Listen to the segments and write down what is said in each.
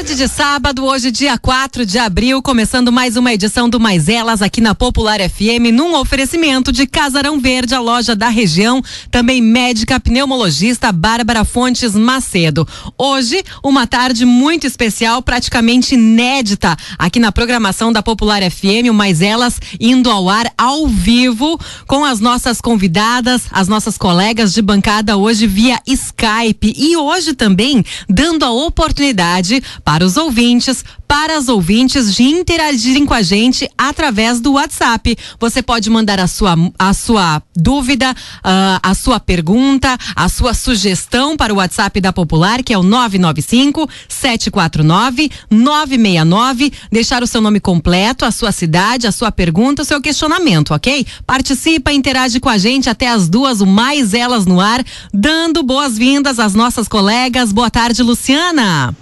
Tarde de sábado, hoje dia 4 de abril, começando mais uma edição do Mais Elas aqui na Popular FM, num oferecimento de Casarão Verde, a loja da região, também médica pneumologista Bárbara Fontes Macedo. Hoje, uma tarde muito especial, praticamente inédita aqui na programação da Popular FM, o Mais Elas indo ao ar ao vivo com as nossas convidadas, as nossas colegas de bancada hoje via Skype e hoje também dando a oportunidade os ouvintes, para as ouvintes de interagirem com a gente através do WhatsApp. Você pode mandar a sua, a sua dúvida, uh, a sua pergunta, a sua sugestão para o WhatsApp da Popular, que é o 995 749 969. Deixar o seu nome completo, a sua cidade, a sua pergunta, o seu questionamento, ok? Participa, interage com a gente até as duas, o mais elas no ar, dando boas-vindas às nossas colegas. Boa tarde, Luciana.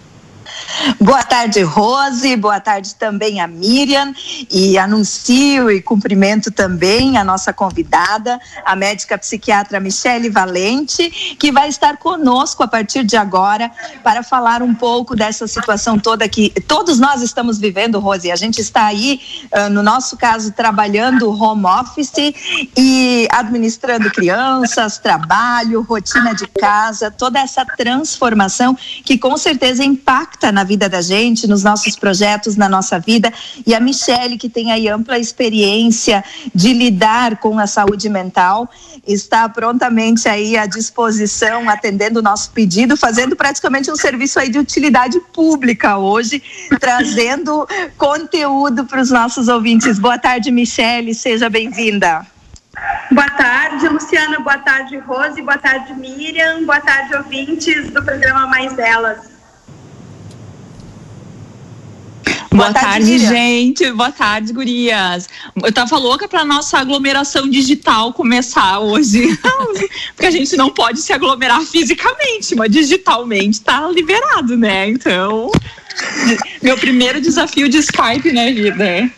Boa tarde, Rose. Boa tarde também a Miriam. E anuncio e cumprimento também a nossa convidada, a médica psiquiatra Michele Valente, que vai estar conosco a partir de agora para falar um pouco dessa situação toda que todos nós estamos vivendo, Rose. A gente está aí, uh, no nosso caso, trabalhando home office e administrando crianças, trabalho, rotina de casa, toda essa transformação que com certeza impacta na vida da gente, nos nossos projetos, na nossa vida. E a Michele, que tem aí ampla experiência de lidar com a saúde mental, está prontamente aí à disposição, atendendo o nosso pedido, fazendo praticamente um serviço aí de utilidade pública hoje, trazendo conteúdo para os nossos ouvintes. Boa tarde, Michele, seja bem-vinda. Boa tarde, Luciana. Boa tarde, Rose. Boa tarde, Miriam. Boa tarde, ouvintes do programa Mais Elas. Boa, Boa tarde, tarde gente. Boa tarde, gurias. Eu tava louca pra nossa aglomeração digital começar hoje. Porque a gente não pode se aglomerar fisicamente, mas digitalmente tá liberado, né? Então, meu primeiro desafio de Skype, né, vida?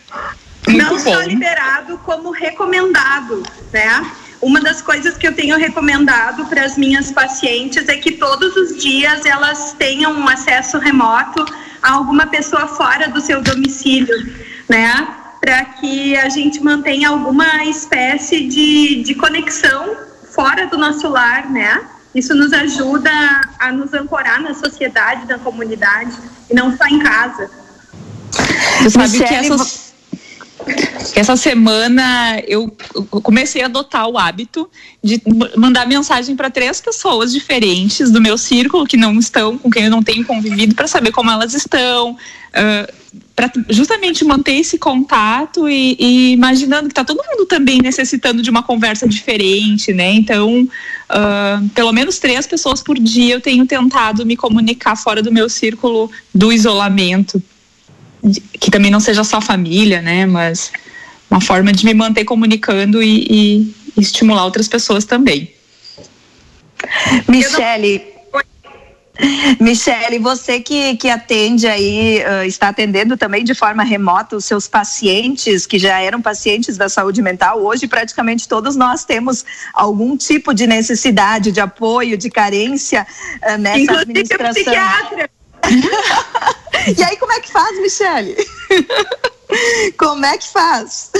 Muito não bom. só liberado, como recomendado, né? Uma das coisas que eu tenho recomendado para as minhas pacientes é que todos os dias elas tenham um acesso remoto a alguma pessoa fora do seu domicílio, né? Para que a gente mantenha alguma espécie de, de conexão fora do nosso lar, né? Isso nos ajuda a nos ancorar na sociedade, na comunidade, e não só em casa. Você sabe Michele, que essas essa semana eu comecei a adotar o hábito de mandar mensagem para três pessoas diferentes do meu círculo que não estão, com quem eu não tenho convivido, para saber como elas estão, uh, para justamente manter esse contato e, e imaginando que está todo mundo também necessitando de uma conversa diferente, né? Então, uh, pelo menos três pessoas por dia eu tenho tentado me comunicar fora do meu círculo do isolamento que também não seja só família, né? Mas uma forma de me manter comunicando e, e, e estimular outras pessoas também. Michele, Michele, você que, que atende aí, uh, está atendendo também de forma remota os seus pacientes que já eram pacientes da saúde mental. Hoje, praticamente todos nós temos algum tipo de necessidade de apoio, de carência uh, nessa Inclusive administração. Psiquiatra. e aí, como é que faz, Michele? como é que faz?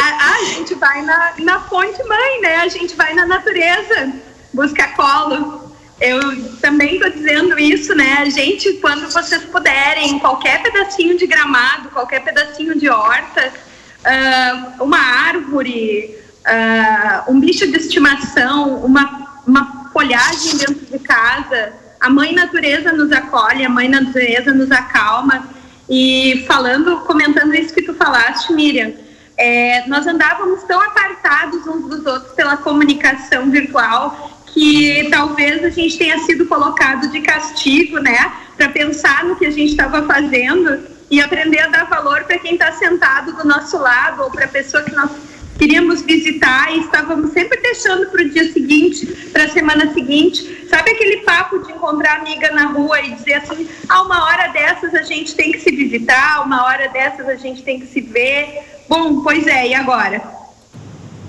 A, a, gente vai na, na fonte mãe, né? A gente vai na natureza, busca colo. Eu também estou dizendo isso, né? A gente, quando vocês puderem, qualquer pedacinho de gramado, qualquer pedacinho de horta, uh, uma árvore, uh, um bicho de estimação, uma, uma folhagem dentro de casa, a mãe natureza nos acolhe, a mãe natureza nos acalma. E falando, comentando isso que tu falaste, Miriam, é, nós andávamos tão apartados uns dos outros pela comunicação virtual que talvez a gente tenha sido colocado de castigo, né, para pensar no que a gente estava fazendo e aprender a dar valor para quem está sentado do nosso lado ou para a pessoa que nós queríamos visitar e estávamos sempre deixando para o dia seguinte, para a semana seguinte. Sabe aquele papo de encontrar amiga na rua e dizer assim: ah, uma hora dessas a gente tem que se visitar, uma hora dessas a gente tem que se ver. Bom, pois é, e agora?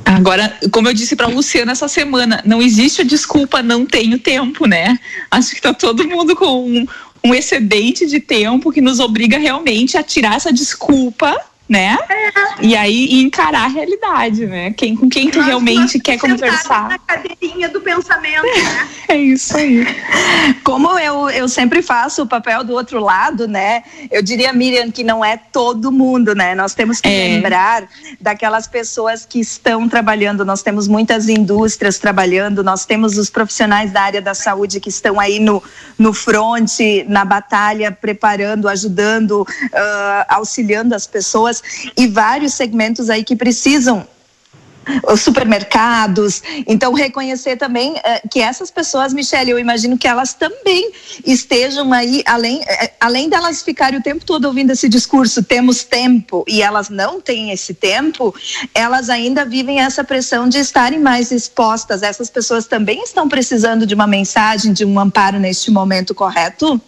Agora, como eu disse para a Luciana essa semana, não existe a desculpa não tenho tempo, né? Acho que está todo mundo com um, um excedente de tempo que nos obriga realmente a tirar essa desculpa né? É. E aí encarar a realidade, né? Quem, com quem tu Nós realmente quer conversar. Na cadeirinha do pensamento, né? é isso aí. Como eu, eu sempre faço o papel do outro lado, né? Eu diria, Miriam, que não é todo mundo, né? Nós temos que é. lembrar daquelas pessoas que estão trabalhando. Nós temos muitas indústrias trabalhando, nós temos os profissionais da área da saúde que estão aí no, no front, na batalha, preparando, ajudando, uh, auxiliando as pessoas pessoas e vários segmentos aí que precisam os supermercados. Então, reconhecer também uh, que essas pessoas, Michelle, eu imagino que elas também estejam aí, além, uh, além delas ficarem o tempo todo ouvindo esse discurso, temos tempo, e elas não têm esse tempo, elas ainda vivem essa pressão de estarem mais expostas. Essas pessoas também estão precisando de uma mensagem, de um amparo neste momento, correto?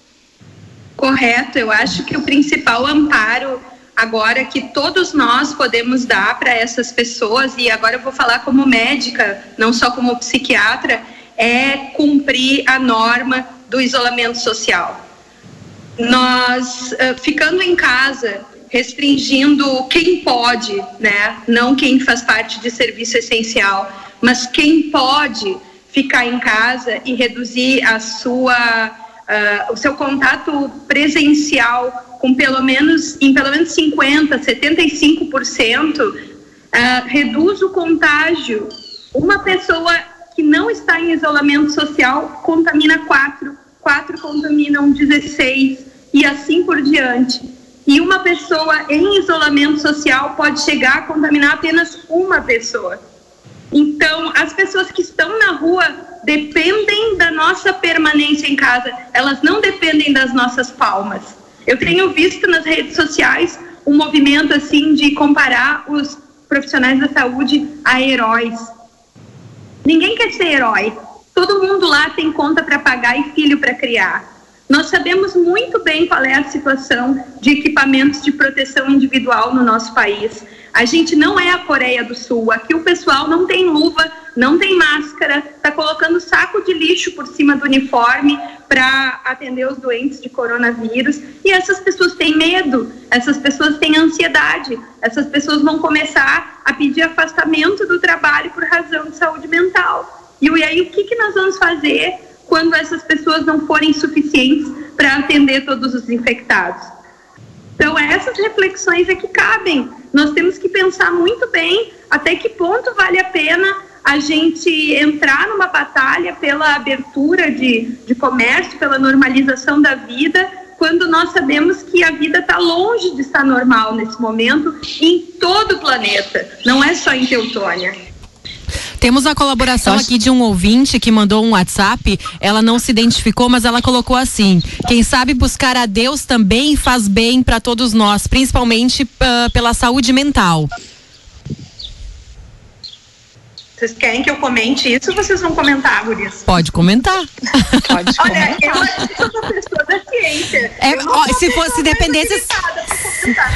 Correto, eu acho que o principal amparo agora que todos nós podemos dar para essas pessoas, e agora eu vou falar como médica, não só como psiquiatra, é cumprir a norma do isolamento social. Nós, ficando em casa, restringindo quem pode, né? Não quem faz parte de serviço essencial, mas quem pode ficar em casa e reduzir a sua, uh, o seu contato presencial com pelo menos em pelo menos 50, 75%, uh, reduz o contágio. Uma pessoa que não está em isolamento social contamina quatro, quatro contaminam 16 e assim por diante. E uma pessoa em isolamento social pode chegar a contaminar apenas uma pessoa. Então, as pessoas que estão na rua dependem da nossa permanência em casa, elas não dependem das nossas palmas. Eu tenho visto nas redes sociais um movimento assim de comparar os profissionais da saúde a heróis. Ninguém quer ser herói. Todo mundo lá tem conta para pagar e filho para criar. Nós sabemos muito bem qual é a situação de equipamentos de proteção individual no nosso país. A gente não é a Coreia do Sul. Aqui o pessoal não tem luva, não tem máscara, está colocando saco de lixo por cima do uniforme para atender os doentes de coronavírus. E essas pessoas têm medo, essas pessoas têm ansiedade, essas pessoas vão começar a pedir afastamento do trabalho por razão de saúde mental. E aí, o que, que nós vamos fazer quando essas pessoas não forem suficientes para atender todos os infectados? Então, essas reflexões é que cabem. Nós temos que pensar muito bem até que ponto vale a pena a gente entrar numa batalha pela abertura de, de comércio, pela normalização da vida, quando nós sabemos que a vida está longe de estar normal nesse momento em todo o planeta, não é só em Teutônia. Temos a colaboração Acho... aqui de um ouvinte que mandou um WhatsApp. Ela não se identificou, mas ela colocou assim: quem sabe buscar a Deus também faz bem para todos nós, principalmente uh, pela saúde mental. Vocês querem que eu comente isso ou vocês vão comentar, Gurias? Pode comentar. Pode comentar. Olha, eu sou uma pessoa da ciência. É, ó, se fosse dependesse.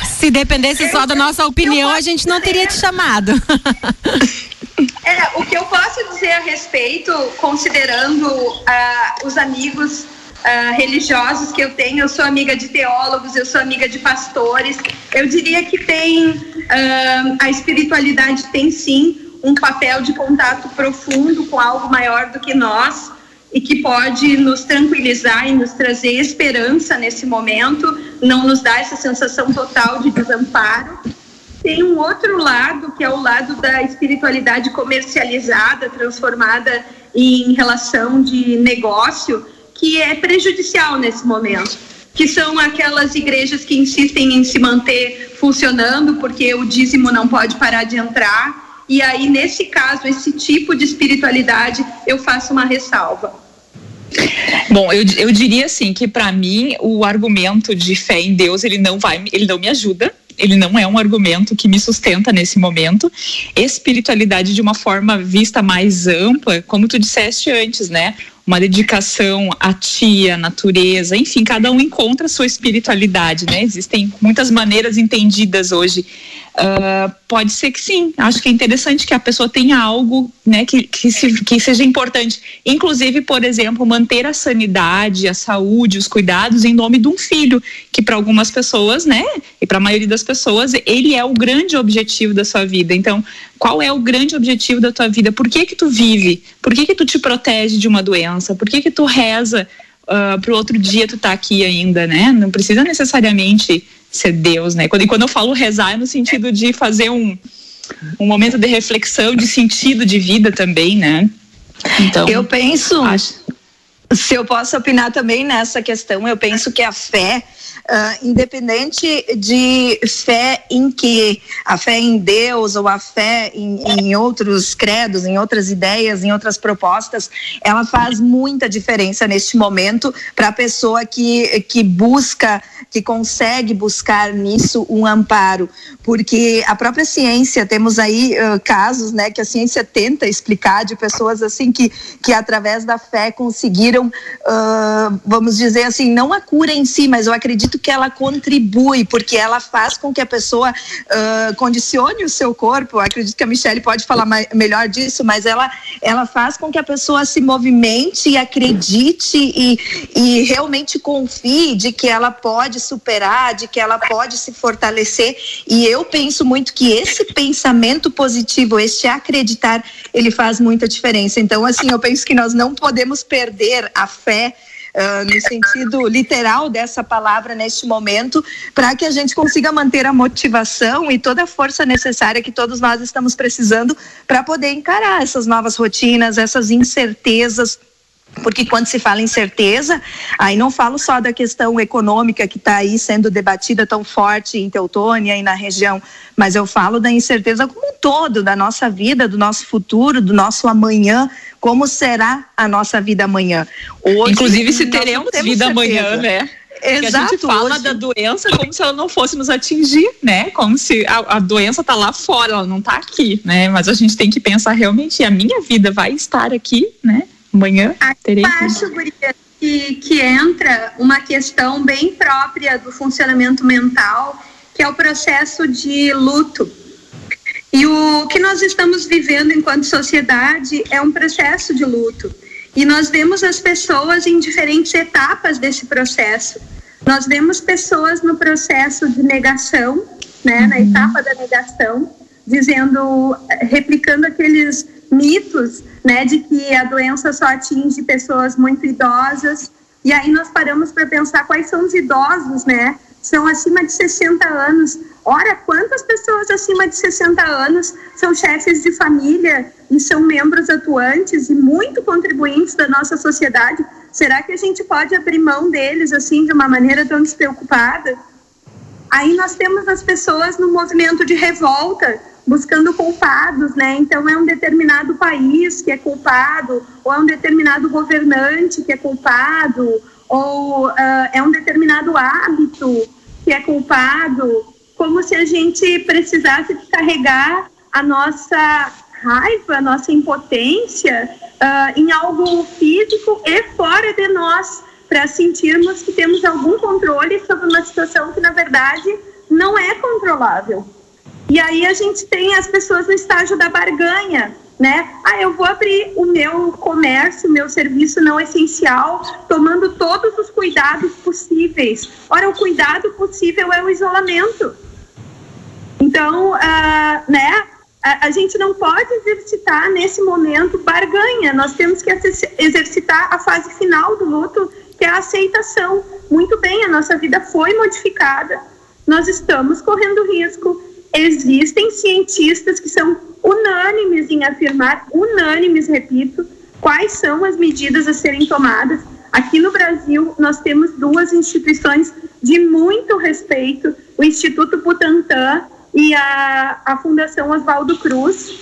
Se dependesse só da nossa opinião, a gente não teria te chamado. É, o que eu posso dizer a respeito, considerando uh, os amigos uh, religiosos que eu tenho, eu sou amiga de teólogos, eu sou amiga de pastores, eu diria que tem, uh, a espiritualidade tem sim um papel de contato profundo com algo maior do que nós e que pode nos tranquilizar e nos trazer esperança nesse momento, não nos dá essa sensação total de desamparo tem um outro lado, que é o lado da espiritualidade comercializada, transformada em relação de negócio, que é prejudicial nesse momento. Que são aquelas igrejas que insistem em se manter funcionando, porque o dízimo não pode parar de entrar. E aí, nesse caso, esse tipo de espiritualidade, eu faço uma ressalva. Bom, eu, eu diria assim que para mim o argumento de fé em Deus ele não vai, ele não me ajuda, ele não é um argumento que me sustenta nesse momento. Espiritualidade de uma forma vista mais ampla, como tu disseste antes, né? Uma dedicação à tia, à natureza, enfim, cada um encontra a sua espiritualidade, né? Existem muitas maneiras entendidas hoje Uh, pode ser que sim. Acho que é interessante que a pessoa tenha algo, né, que, que, se, que seja importante. Inclusive, por exemplo, manter a sanidade, a saúde, os cuidados em nome de um filho, que para algumas pessoas, né, e para a maioria das pessoas, ele é o grande objetivo da sua vida. Então, qual é o grande objetivo da tua vida? Por que que tu vive? Por que que tu te protege de uma doença? Por que que tu reza uh, pro outro dia tu tá aqui ainda, né? Não precisa necessariamente ser Deus, né? E quando eu falo rezar é no sentido de fazer um, um momento de reflexão, de sentido de vida também, né? Então, eu penso, acho... se eu posso opinar também nessa questão, eu penso que a fé Uh, independente de fé em que, a fé em Deus ou a fé em, em, outros credos, em outras ideias, em outras propostas, ela faz muita diferença neste momento para a pessoa que, que busca, que consegue buscar nisso um amparo, porque a própria ciência, temos aí uh, casos, né, que a ciência tenta explicar de pessoas assim que, que através da fé conseguiram, uh, vamos dizer assim, não a cura em si, mas eu acredito acredito que ela contribui, porque ela faz com que a pessoa uh, condicione o seu corpo. Acredito que a Michelle pode falar mais, melhor disso, mas ela, ela faz com que a pessoa se movimente e acredite e, e realmente confie de que ela pode superar, de que ela pode se fortalecer. E eu penso muito que esse pensamento positivo, este acreditar, ele faz muita diferença. Então, assim, eu penso que nós não podemos perder a fé no sentido literal dessa palavra neste momento, para que a gente consiga manter a motivação e toda a força necessária que todos nós estamos precisando para poder encarar essas novas rotinas, essas incertezas. Porque quando se fala em certeza, aí não falo só da questão econômica que está aí sendo debatida tão forte em Teutônia e na região, mas eu falo da incerteza como um todo, da nossa vida, do nosso futuro, do nosso amanhã, como será a nossa vida amanhã. Hoje, Inclusive se teremos vida certeza. amanhã, né? Exato. a gente fala hoje... da doença como se ela não fosse nos atingir, né? Como se a, a doença está lá fora, ela não está aqui, né? Mas a gente tem que pensar realmente, a minha vida vai estar aqui, né? Amanhã terei. Eu acho, Guria, que, que entra uma questão bem própria do funcionamento mental, que é o processo de luto. E o que nós estamos vivendo enquanto sociedade é um processo de luto. E nós vemos as pessoas em diferentes etapas desse processo. Nós vemos pessoas no processo de negação, né, uhum. na etapa da negação, dizendo, replicando aqueles mitos, né, de que a doença só atinge pessoas muito idosas. E aí nós paramos para pensar quais são os idosos, né? São acima de 60 anos. Ora, quantas pessoas acima de 60 anos são chefes de família e são membros atuantes e muito contribuintes da nossa sociedade? Será que a gente pode abrir mão deles assim de uma maneira tão despreocupada? Aí nós temos as pessoas no movimento de revolta, buscando culpados, né? Então é um determinado país que é culpado, ou é um determinado governante que é culpado, ou uh, é um determinado hábito que é culpado, como se a gente precisasse carregar a nossa raiva, a nossa impotência uh, em algo físico e fora de nós, para sentirmos que temos algum controle sobre uma situação que na verdade não é controlável. E aí a gente tem as pessoas no estágio da barganha, né? Ah, eu vou abrir o meu comércio, meu serviço não essencial, tomando todos os cuidados possíveis. Ora, o cuidado possível é o isolamento. Então, uh, né? A, gente não pode exercitar nesse momento barganha. Nós temos que exercitar a fase final do luto, que é a aceitação. Muito bem, a nossa vida foi modificada. Nós estamos correndo risco existem cientistas que são unânimes em afirmar, unânimes, repito, quais são as medidas a serem tomadas. Aqui no Brasil, nós temos duas instituições de muito respeito, o Instituto Butantan e a, a Fundação Oswaldo Cruz.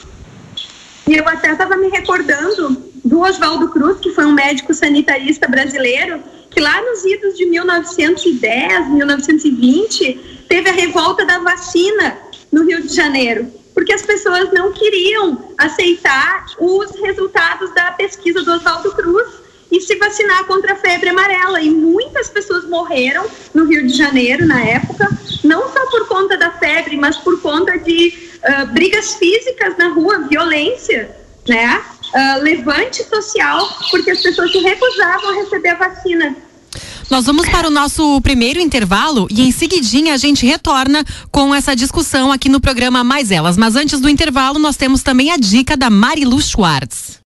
E eu até estava me recordando do Oswaldo Cruz, que foi um médico sanitarista brasileiro, que lá nos idos de 1910, 1920, teve a revolta da vacina no Rio de Janeiro, porque as pessoas não queriam aceitar os resultados da pesquisa do Oswaldo Cruz e se vacinar contra a febre amarela. E muitas pessoas morreram no Rio de Janeiro na época, não só por conta da febre, mas por conta de uh, brigas físicas na rua, violência, né? Uh, levante social, porque as pessoas se recusavam a receber a vacina. Nós vamos para o nosso primeiro intervalo e em seguidinha a gente retorna com essa discussão aqui no programa Mais Elas. Mas antes do intervalo, nós temos também a dica da Marilu Schwartz.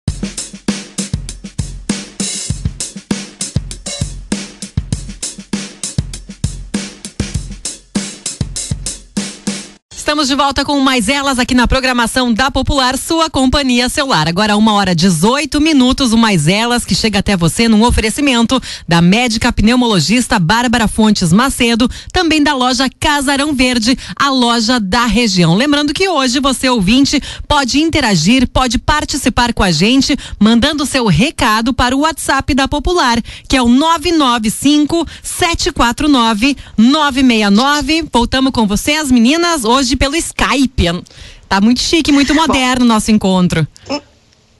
Estamos de volta com mais elas aqui na programação da Popular, sua companhia celular. Agora, uma hora 18 minutos, o mais elas que chega até você num oferecimento da médica pneumologista Bárbara Fontes Macedo, também da loja Casarão Verde, a loja da região. Lembrando que hoje você, ouvinte, pode interagir, pode participar com a gente, mandando seu recado para o WhatsApp da Popular, que é o 995 749 969. Voltamos com você, as meninas, hoje pelo Skype. Tá muito chique, muito moderno o nosso encontro.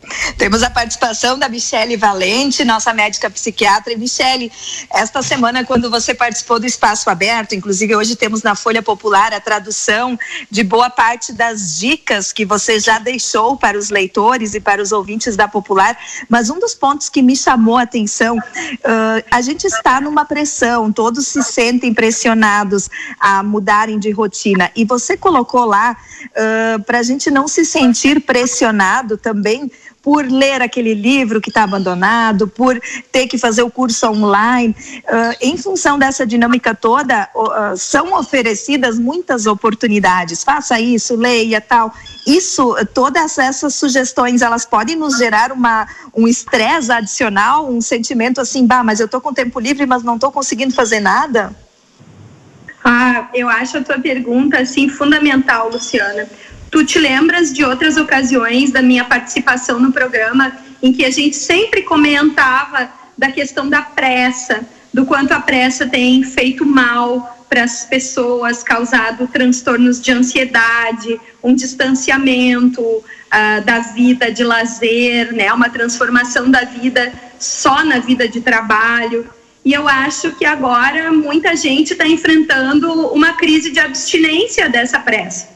Temos a participação da Michele Valente, nossa médica psiquiatra. E Michele, esta semana, quando você participou do Espaço Aberto, inclusive hoje temos na Folha Popular a tradução de boa parte das dicas que você já deixou para os leitores e para os ouvintes da Popular. Mas um dos pontos que me chamou a atenção, uh, a gente está numa pressão, todos se sentem pressionados a mudarem de rotina. E você colocou lá uh, para a gente não se sentir pressionado também por ler aquele livro que está abandonado, por ter que fazer o curso online. Uh, em função dessa dinâmica toda, uh, são oferecidas muitas oportunidades. Faça isso, leia, tal. Isso, todas essas sugestões, elas podem nos gerar uma, um estresse adicional, um sentimento assim, bah, mas eu estou com tempo livre, mas não estou conseguindo fazer nada? Ah, eu acho a tua pergunta assim fundamental, Luciana Tu te lembras de outras ocasiões da minha participação no programa em que a gente sempre comentava da questão da pressa, do quanto a pressa tem feito mal para as pessoas, causado transtornos de ansiedade, um distanciamento uh, da vida de lazer, né, uma transformação da vida só na vida de trabalho. E eu acho que agora muita gente está enfrentando uma crise de abstinência dessa pressa.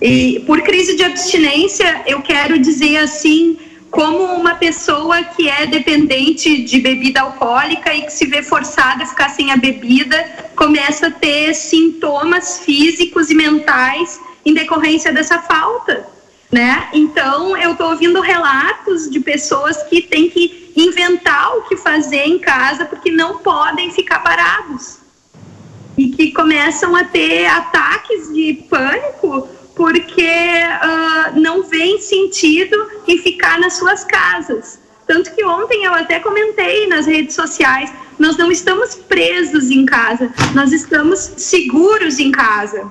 E por crise de abstinência, eu quero dizer assim, como uma pessoa que é dependente de bebida alcoólica e que se vê forçada a ficar sem a bebida, começa a ter sintomas físicos e mentais em decorrência dessa falta, né? Então, eu estou ouvindo relatos de pessoas que têm que inventar o que fazer em casa porque não podem ficar parados e que começam a ter ataques de pânico porque uh, não vem sentido em ficar nas suas casas. Tanto que ontem eu até comentei nas redes sociais: nós não estamos presos em casa, nós estamos seguros em casa.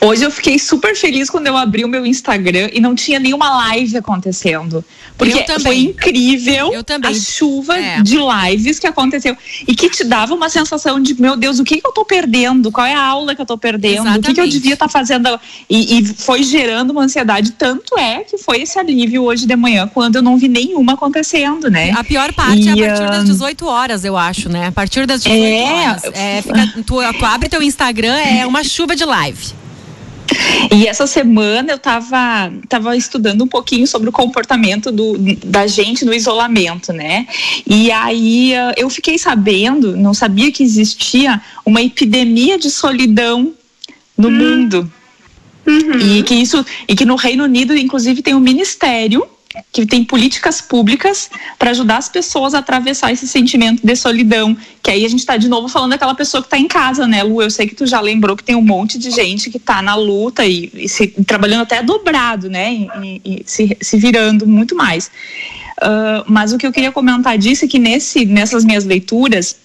Hoje eu fiquei super feliz quando eu abri o meu Instagram e não tinha nenhuma live acontecendo. Porque foi incrível a chuva é. de lives que aconteceu. E que te dava uma sensação de, meu Deus, o que, que eu tô perdendo? Qual é a aula que eu tô perdendo? Exatamente. O que, que eu devia estar tá fazendo? E, e, foi gerando uma ansiedade. Tanto é que foi esse alívio hoje de manhã, quando eu não vi nenhuma acontecendo, né? A pior parte e, é a partir das 18 horas, eu acho, né? A partir das 18 é, horas. É, fica, tu, tu abre teu Instagram, é uma chuva de live. E essa semana eu estava tava estudando um pouquinho sobre o comportamento do, da gente no isolamento, né? E aí ah, eu fiquei sabendo, não sabia que existia uma epidemia de solidão no hum. mundo. Uhum. E que isso e que no Reino Unido inclusive tem um ministério que tem políticas públicas para ajudar as pessoas a atravessar esse sentimento de solidão. Que aí a gente está de novo falando daquela pessoa que está em casa, né, Lu? Eu sei que tu já lembrou que tem um monte de gente que está na luta e, e se, trabalhando até dobrado, né? E, e se, se virando muito mais. Uh, mas o que eu queria comentar disso é que nesse, nessas minhas leituras,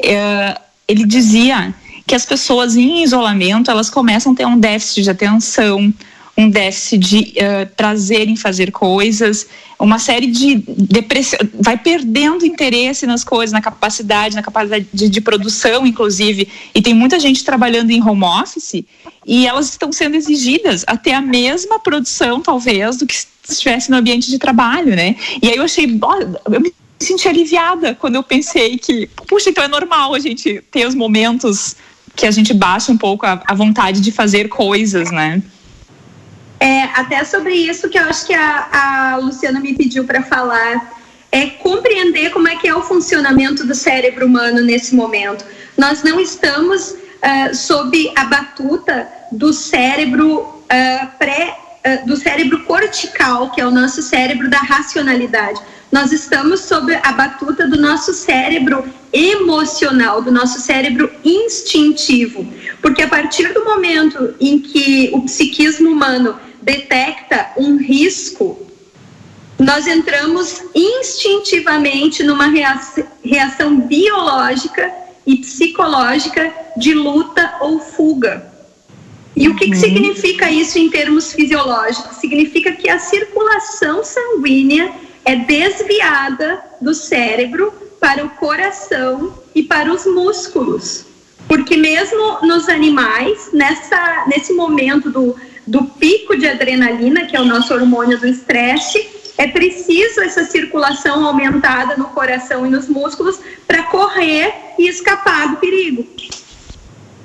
uh, ele dizia que as pessoas em isolamento elas começam a ter um déficit de atenção, um déficit de uh, prazer em fazer coisas, uma série de depressão, vai perdendo interesse nas coisas, na capacidade, na capacidade de, de, produção, inclusive. E tem muita gente trabalhando em home office e elas estão sendo exigidas a ter a mesma produção, talvez, do que se estivesse no ambiente de trabalho, né? E aí eu achei, eu me senti aliviada quando eu pensei que, puxa, então é normal a gente ter os momentos que a gente baixa um pouco a, a vontade de fazer coisas, né? É, até sobre isso que eu acho que a, a Luciana me pediu para falar, é compreender como é que é o funcionamento do cérebro humano nesse momento. Nós não estamos uh, sob a batuta do cérebro uh, pré, do cérebro cortical, que é o nosso cérebro da racionalidade. Nós estamos sob a batuta do nosso cérebro emocional, do nosso cérebro instintivo, porque a partir do momento em que o psiquismo humano detecta um risco, nós entramos instintivamente numa reação biológica e psicológica de luta ou fuga. E o que, que uhum. significa isso em termos fisiológicos? Significa que a circulação sanguínea é desviada do cérebro para o coração e para os músculos. Porque mesmo nos animais, nessa, nesse momento do, do pico de adrenalina, que é o nosso hormônio do estresse, é preciso essa circulação aumentada no coração e nos músculos para correr e escapar do perigo.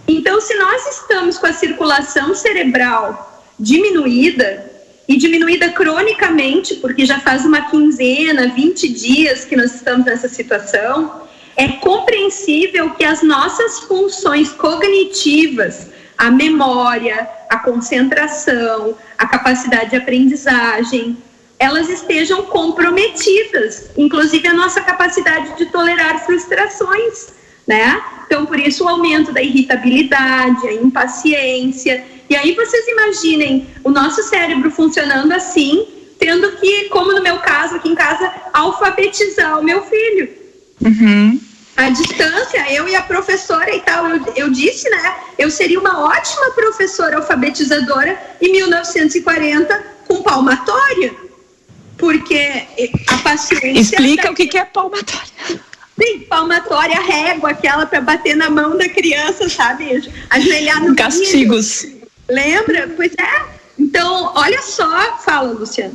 Então, se nós estamos com a circulação cerebral diminuída, e diminuída cronicamente, porque já faz uma quinzena, 20 dias que nós estamos nessa situação, é compreensível que as nossas funções cognitivas, a memória, a concentração, a capacidade de aprendizagem, elas estejam comprometidas, inclusive a nossa capacidade de tolerar frustrações, né? Então, por isso o aumento da irritabilidade, a impaciência. E aí vocês imaginem o nosso cérebro funcionando assim, tendo que, como no meu caso aqui em casa, alfabetizar o meu filho. Uhum a distância, eu e a professora e tal, eu, eu disse, né? Eu seria uma ótima professora alfabetizadora em 1940 com palmatória, porque a paciência. Explica o que, que é palmatória. Sim, palmatória, régua, aquela para bater na mão da criança, sabe? Ajoelhar no Castigos. Lembra? Pois é. Então, olha só, fala, Luciano.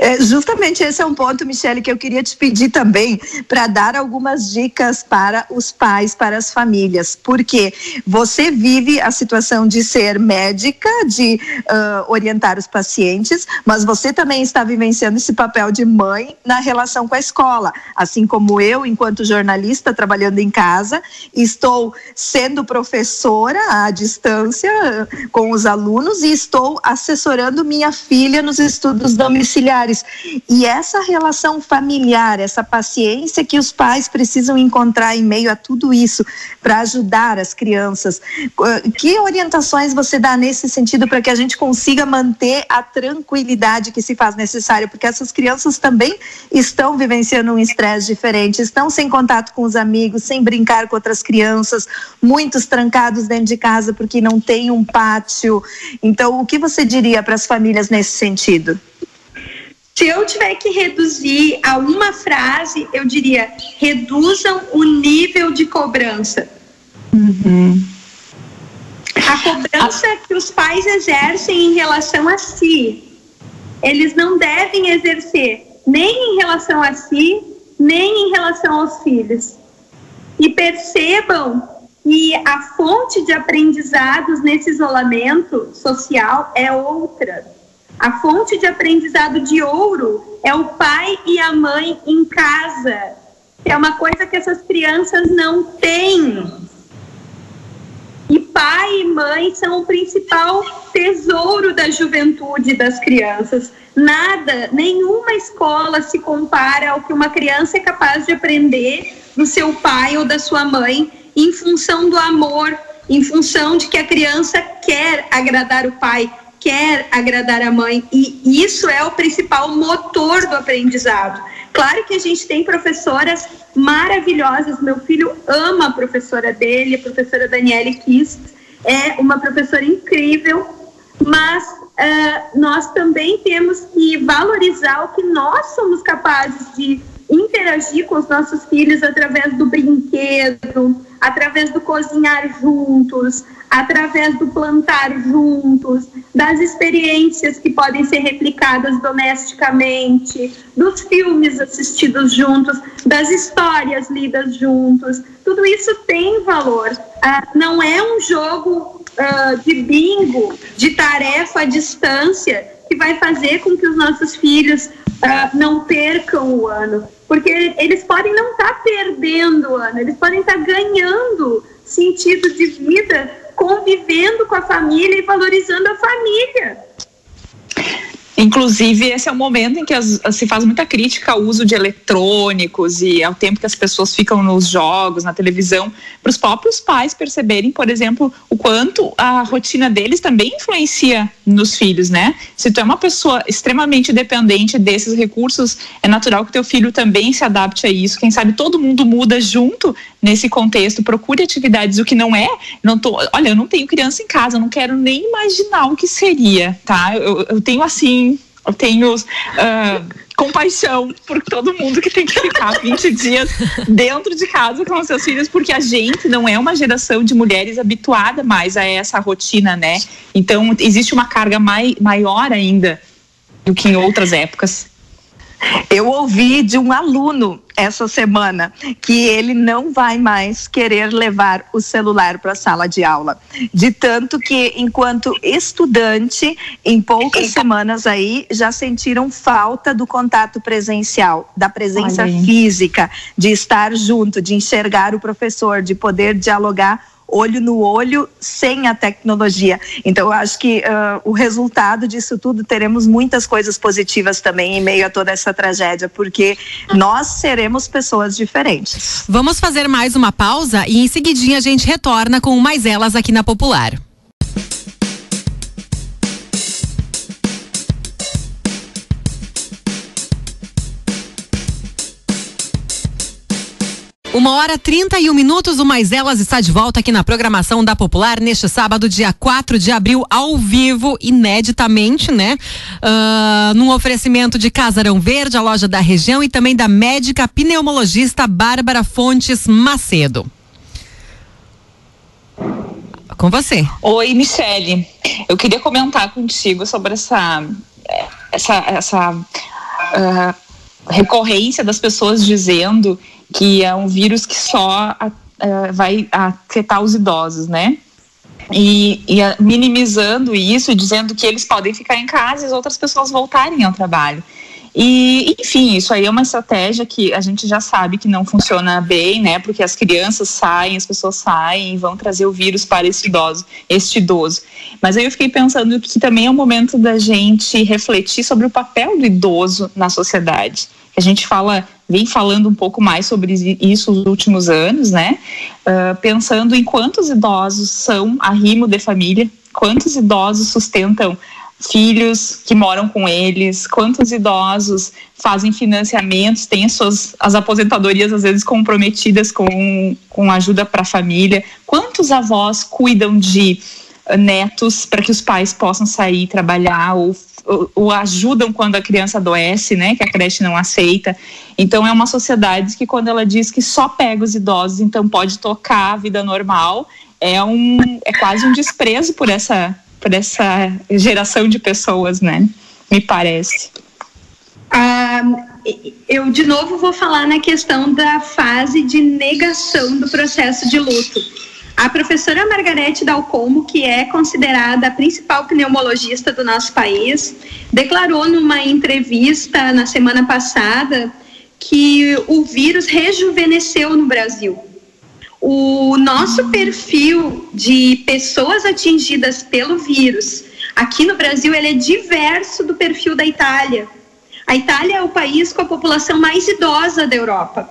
É, justamente esse é um ponto, Michele, que eu queria te pedir também para dar algumas dicas para os pais, para as famílias, porque você vive a situação de ser médica, de uh, orientar os pacientes, mas você também está vivenciando esse papel de mãe na relação com a escola, assim como eu, enquanto jornalista, trabalhando em casa, estou sendo professora à distância com os alunos e estou assessorando minha filha nos estudos domiciliares. E essa relação familiar, essa paciência que os pais precisam encontrar em meio a tudo isso para ajudar as crianças. Que orientações você dá nesse sentido para que a gente consiga manter a tranquilidade que se faz necessária? Porque essas crianças também estão vivenciando um estresse diferente, estão sem contato com os amigos, sem brincar com outras crianças, muitos trancados dentro de casa porque não tem um pátio. Então, o que você diria para as famílias nesse sentido? Se eu tiver que reduzir a uma frase, eu diria: reduzam o nível de cobrança. Uhum. A cobrança que os pais exercem em relação a si, eles não devem exercer nem em relação a si, nem em relação aos filhos. E percebam e a fonte de aprendizados nesse isolamento social é outra. A fonte de aprendizado de ouro é o pai e a mãe em casa. É uma coisa que essas crianças não têm. E pai e mãe são o principal tesouro da juventude das crianças. Nada, nenhuma escola se compara ao que uma criança é capaz de aprender do seu pai ou da sua mãe em função do amor, em função de que a criança quer agradar o pai, quer agradar a mãe, e isso é o principal motor do aprendizado. Claro que a gente tem professoras maravilhosas, meu filho ama a professora dele, a professora Daniele Kist, é uma professora incrível, mas uh, nós também temos que valorizar o que nós somos capazes de interagir com os nossos filhos através do brinquedo, através do cozinhar juntos, através do plantar juntos, das experiências que podem ser replicadas domesticamente, dos filmes assistidos juntos, das histórias lidas juntos. Tudo isso tem valor. uh, não é um jogo uh, de bingo, de tarefa à distância, que vai fazer com que os nossos filhos uh, não percam o ano. Porque eles podem não estar tá perdendo o ano, eles podem estar tá ganhando sentido de vida, convivendo com a família e valorizando a família. Inclusive, esse é o momento em que as, se faz muita crítica ao uso de eletrônicos e ao tempo que as pessoas ficam nos jogos, na televisão, para os próprios pais perceberem, por exemplo, o quanto a rotina deles também influencia nos filhos, né? Se tu é uma pessoa extremamente dependente desses recursos, é natural que teu filho também se adapte a isso. Quem sabe todo mundo muda junto nesse contexto, procure atividades, o que não é, não tô, olha, eu não tenho criança em casa, eu não quero nem imaginar o que seria, tá? Eu, eu tenho assim eu tenho uh, compaixão por todo mundo que tem que ficar 20 dias dentro de casa com os seus filhos, porque a gente não é uma geração de mulheres habituada mais a essa rotina, né? Então, existe uma carga mai, maior ainda do que em outras épocas. Eu ouvi de um aluno essa semana que ele não vai mais querer levar o celular para a sala de aula. De tanto que, enquanto estudante, em poucas semanas aí já sentiram falta do contato presencial, da presença física, de estar junto, de enxergar o professor, de poder dialogar olho no olho sem a tecnologia. Então, eu acho que uh, o resultado disso tudo teremos muitas coisas positivas também em meio a toda essa tragédia, porque nós seremos pessoas diferentes. Vamos fazer mais uma pausa e em seguidinha a gente retorna com mais elas aqui na Popular. Uma hora trinta e um minutos, o Mais Elas está de volta aqui na programação da Popular neste sábado, dia 4 de abril, ao vivo, ineditamente, né? Uh, num oferecimento de Casarão Verde, a loja da região, e também da médica pneumologista Bárbara Fontes Macedo. Com você. Oi, Michele. Eu queria comentar contigo sobre essa. essa, essa uh, recorrência das pessoas dizendo que é um vírus que só uh, vai afetar os idosos, né? E, e minimizando isso dizendo que eles podem ficar em casa e as outras pessoas voltarem ao trabalho. E, enfim, isso aí é uma estratégia que a gente já sabe que não funciona bem, né? Porque as crianças saem, as pessoas saem e vão trazer o vírus para esse idoso, este idoso. Mas aí eu fiquei pensando que também é o momento da gente refletir sobre o papel do idoso na sociedade. A gente fala vem falando um pouco mais sobre isso nos últimos anos, né? Uh, pensando em quantos idosos são arrimo de família, quantos idosos sustentam filhos que moram com eles, quantos idosos fazem financiamentos, têm as suas as aposentadorias às vezes comprometidas com, com ajuda para a família, quantos avós cuidam de netos para que os pais possam sair trabalhar ou o ajudam quando a criança adoece, né, que a creche não aceita. Então é uma sociedade que quando ela diz que só pega os idosos, então pode tocar a vida normal, é um é quase um desprezo por essa por essa geração de pessoas, né? Me parece. Ah, eu de novo vou falar na questão da fase de negação do processo de luto a professora Margarete Dalcomo, que é considerada a principal pneumologista do nosso país, declarou numa entrevista na semana passada que o vírus rejuvenesceu no Brasil. O nosso perfil de pessoas atingidas pelo vírus aqui no Brasil ele é diverso do perfil da Itália. A Itália é o país com a população mais idosa da Europa.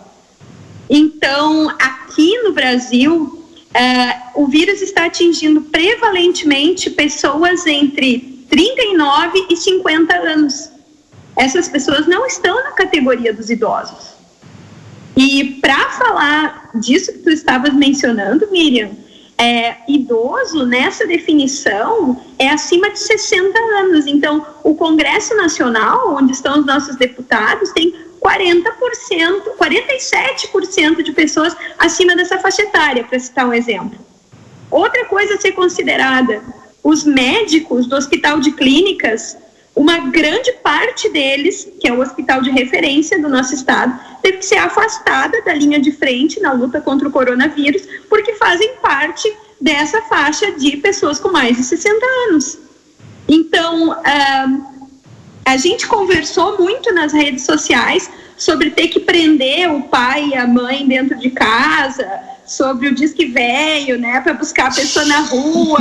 Então, aqui no Brasil, Uh, o vírus está atingindo prevalentemente pessoas entre 39 e 50 anos. Essas pessoas não estão na categoria dos idosos. E para falar disso que tu estavas mencionando, Miriam, é, idoso nessa definição é acima de 60 anos. Então, o Congresso Nacional, onde estão os nossos deputados, tem 40%, 47% de pessoas acima dessa faixa etária, para citar um exemplo. Outra coisa a ser considerada: os médicos do Hospital de Clínicas, uma grande parte deles, que é o hospital de referência do nosso estado, teve que ser afastada da linha de frente na luta contra o coronavírus, porque fazem parte dessa faixa de pessoas com mais de 60 anos. Então, uh, a gente conversou muito nas redes sociais sobre ter que prender o pai e a mãe dentro de casa, sobre o disque velho, né, para buscar a pessoa na rua,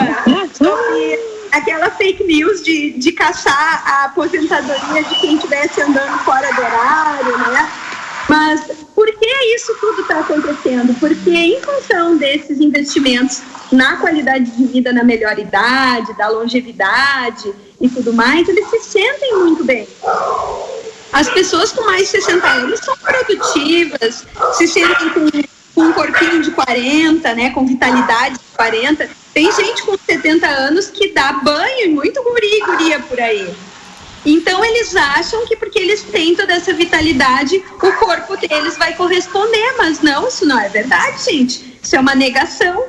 sobre aquela fake news de, de caçar a aposentadoria de quem estivesse andando fora do horário, né? Mas por que isso tudo está acontecendo? Porque em função desses investimentos na qualidade de vida, na melhor idade, da longevidade e tudo mais, eles se sentem muito bem. As pessoas com mais de 60 anos são produtivas, se sentem com, com um corpinho de 40, né, com vitalidade de 40. Tem gente com 70 anos que dá banho e muito guri, guria por aí. Então eles acham que porque eles têm toda essa vitalidade, o corpo deles vai corresponder, mas não, isso não é verdade, gente. Isso é uma negação.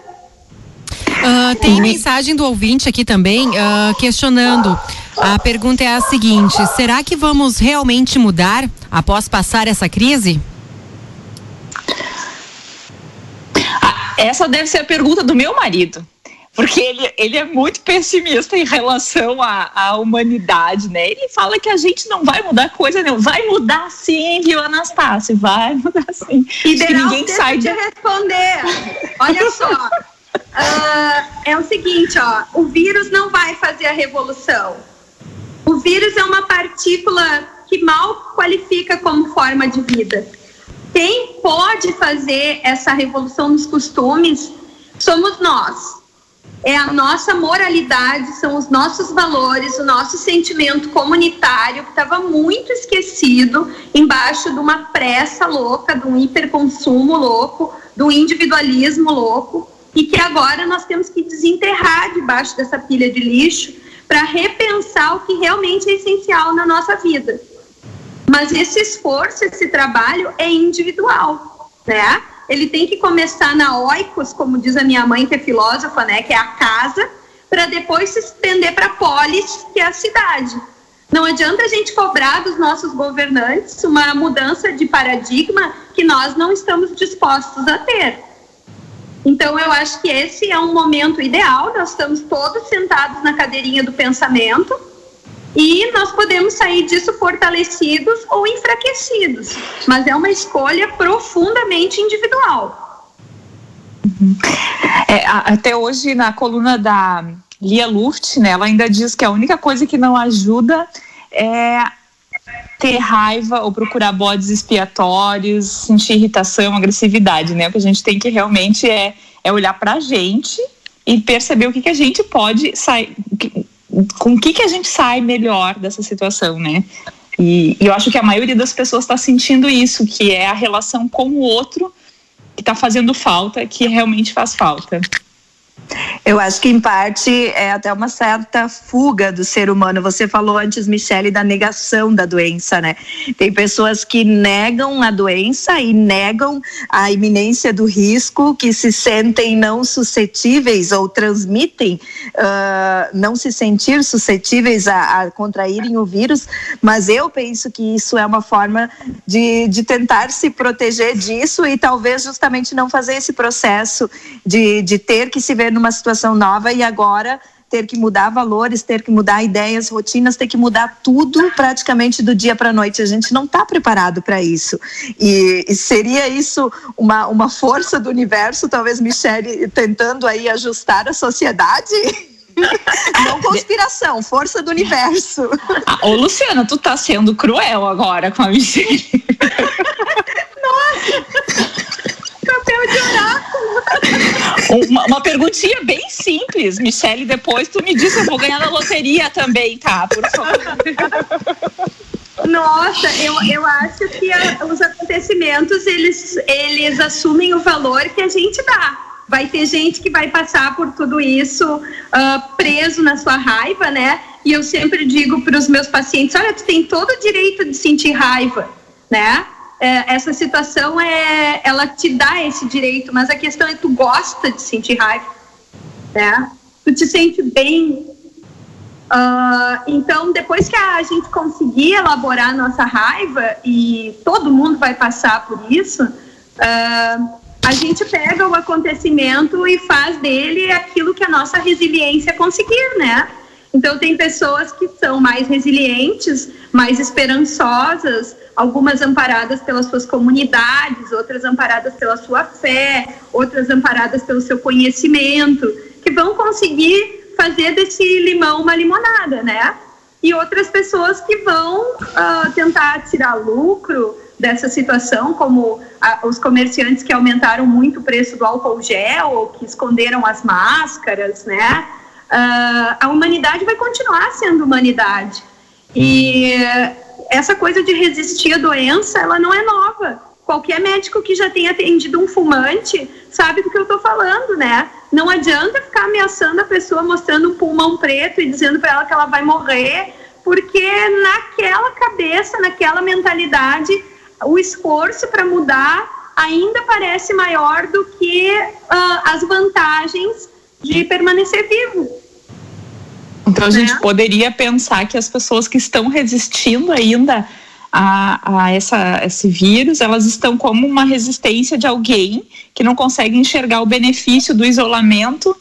Uh, tem mensagem do ouvinte aqui também uh, questionando. A pergunta é a seguinte: será que vamos realmente mudar após passar essa crise? Ah, essa deve ser a pergunta do meu marido porque ele, ele é muito pessimista em relação à, à humanidade, né? Ele fala que a gente não vai mudar coisa nenhuma. Vai mudar sim, viu, Anastácio? Vai mudar sim. E ninguém sai de responder. Olha só. Uh, é o seguinte, ó. O vírus não vai fazer a revolução. O vírus é uma partícula que mal qualifica como forma de vida. Quem pode fazer essa revolução nos costumes somos nós é a nossa moralidade, são os nossos valores, o nosso sentimento comunitário que estava muito esquecido embaixo de uma pressa louca, de um hiperconsumo louco, do individualismo louco, e que agora nós temos que desenterrar debaixo dessa pilha de lixo para repensar o que realmente é essencial na nossa vida. Mas esse esforço, esse trabalho é individual, né? ele tem que começar na oikos, como diz a minha mãe, que é filósofa, né, que é a casa, para depois se estender para polis, que é a cidade. Não adianta a gente cobrar dos nossos governantes uma mudança de paradigma que nós não estamos dispostos a ter. Então, eu acho que esse é um momento ideal, nós estamos todos sentados na cadeirinha do pensamento e nós podemos sair disso fortalecidos ou enfraquecidos, mas é uma escolha profundamente individual. Uhum. É, até hoje, na coluna da Lia Luft, né, ela ainda diz que a única coisa que não ajuda é ter raiva ou procurar bodes expiatórios, sentir irritação, agressividade, né? O que a gente tem que realmente é, é olhar para a gente e perceber o que, que a gente pode sair, com o que, que a gente sai melhor dessa situação, né? E, e eu acho que a maioria das pessoas está sentindo isso, que é a relação com o outro que está fazendo falta, que realmente faz falta. Eu acho que em parte é até uma certa fuga do ser humano. Você falou antes, Michele, da negação da doença, né? Tem pessoas que negam a doença e negam a iminência do risco, que se sentem não suscetíveis ou transmitem uh, não se sentir suscetíveis a, a, contraírem o vírus. Mas eu penso que isso é uma forma de, de tentar se proteger disso e talvez justamente não fazer esse processo de, de ter que se ver numa situação nova e agora ter que mudar valores, ter que mudar ideias, rotinas, ter que mudar tudo praticamente do dia para a noite. A gente não está preparado para isso. E, e, seria isso uma, uma força do universo, talvez Michele tentando aí ajustar a sociedade? Não conspiração, força do universo. Ah, ô, Luciana, tu tá sendo cruel agora com a Michelle. Nossa! Papel de oráculo. Uma, uma, perguntinha bem simples, Michele. Depois tu me diz se eu vou ganhar na loteria também, tá? Por favor. Nossa, eu, eu acho que a, os acontecimentos eles, eles assumem o valor que a gente dá. Vai ter gente que vai passar por tudo isso uh, preso na sua raiva, né? E eu sempre digo para os meus pacientes: olha, tu tem todo o direito de sentir raiva, né? É, essa situação é, ela te dá esse direito, mas a questão é tu gosta de sentir raiva, né? Tu te sente bem Uh, então, depois que a gente conseguir elaborar a nossa raiva, e todo mundo vai passar por isso, uh, a gente pega o acontecimento e faz dele aquilo que a nossa resiliência conseguir, né? Então, tem pessoas que são mais resilientes, mais esperançosas, algumas amparadas pelas suas comunidades, outras amparadas pela sua fé, outras amparadas pelo seu conhecimento, que vão conseguir fazer desse limão uma limonada, né? E outras pessoas que vão uh, tentar tirar lucro dessa situação, como uh, os comerciantes que aumentaram muito o preço do álcool gel, ou que esconderam as máscaras, né? Uh, a humanidade vai continuar sendo humanidade. E essa coisa de resistir à doença, ela não é nova. Qualquer médico que já tenha atendido um fumante sabe do que eu estou falando, né? Não adianta ficar ameaçando a pessoa, mostrando um pulmão preto e dizendo para ela que ela vai morrer, porque naquela cabeça, naquela mentalidade, o esforço para mudar ainda parece maior do que uh, as vantagens de permanecer vivo. Então a gente poderia pensar que as pessoas que estão resistindo ainda a, a essa, esse vírus, elas estão como uma resistência de alguém que não consegue enxergar o benefício do isolamento,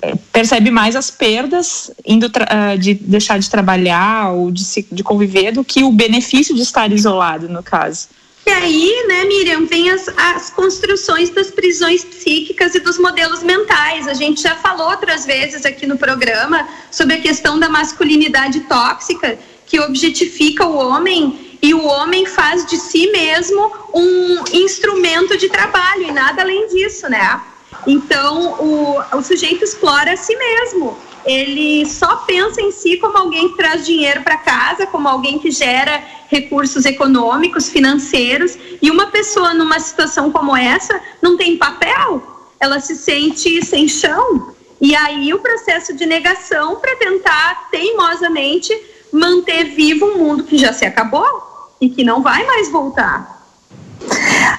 eh, percebe mais as perdas indo ah, de deixar de trabalhar ou de, se, de conviver do que o benefício de estar isolado, no caso. E aí, né, Miriam, vem as, as construções das prisões psíquicas e dos modelos mentais. A gente já falou outras vezes aqui no programa sobre a questão da masculinidade tóxica, que objetifica o homem e o homem faz de si mesmo um instrumento de trabalho e nada além disso, né? Então o, o sujeito explora a si mesmo. Ele só pensa em si como alguém que traz dinheiro para casa, como alguém que gera recursos econômicos, financeiros. E uma pessoa numa situação como essa não tem papel, ela se sente sem chão. E aí o processo de negação para tentar teimosamente manter vivo um mundo que já se acabou e que não vai mais voltar.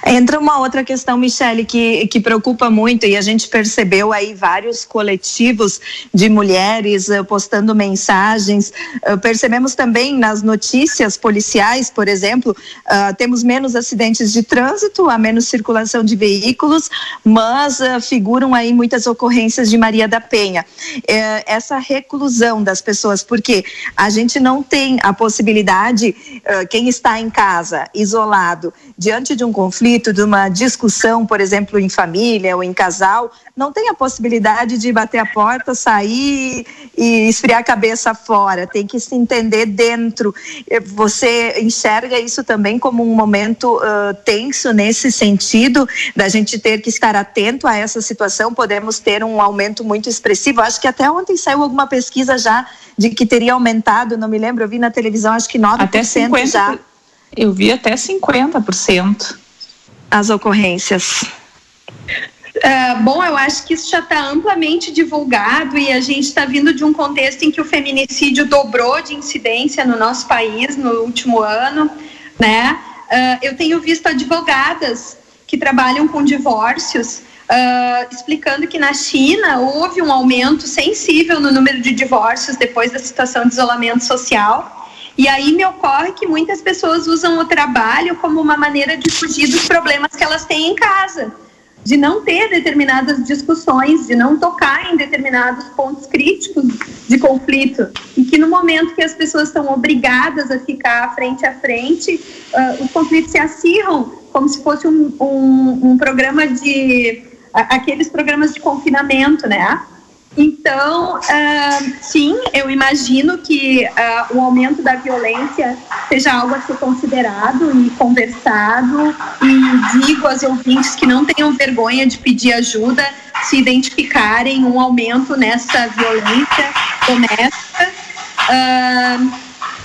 Entra uma outra questão, Michele, que, que preocupa muito, e a gente percebeu aí vários coletivos de mulheres uh, postando mensagens. Uh, percebemos também nas notícias policiais, por exemplo, uh, temos menos acidentes de trânsito, há menos circulação de veículos, mas figuram aí muitas ocorrências de Maria da Penha. essa reclusão das pessoas, porque a gente não tem a possibilidade, quem está em casa, isolado, diante de um conflito, de uma discussão, por exemplo, em família ou em casal, não tem a possibilidade de bater a porta, sair e esfriar a cabeça fora. Tem que se entender dentro. Você enxerga isso também como um momento uh, tenso nesse sentido, da gente ter que estar atento a essa situação. Podemos ter um aumento muito expressivo. Acho que até ontem saiu alguma pesquisa já de que teria aumentado, não me lembro, eu vi na televisão, acho que 9% até 50, já. Eu vi até 50% as ocorrências. Uh, bom, eu acho que isso já está amplamente divulgado e a gente está vindo de um contexto em que o feminicídio dobrou de incidência no nosso país no último ano, né? Uh, eu tenho visto advogadas que trabalham com divórcios uh, explicando que na China houve um aumento sensível no número de divórcios depois da situação de isolamento social e aí me ocorre que muitas pessoas usam o trabalho como uma maneira de fugir dos problemas que elas têm em casa, de não ter determinadas discussões, de não tocar em determinados pontos críticos de conflito. E que no momento que as pessoas estão obrigadas a ficar frente a frente, uh, os conflitos se acirram como se fosse um, um, um programa de. Uh, aqueles programas de confinamento, né? Então, uh, sim, eu imagino que uh, o aumento da violência seja algo a ser considerado e conversado. E digo aos ouvintes que não tenham vergonha de pedir ajuda se identificarem um aumento nessa violência doméstica. Uh,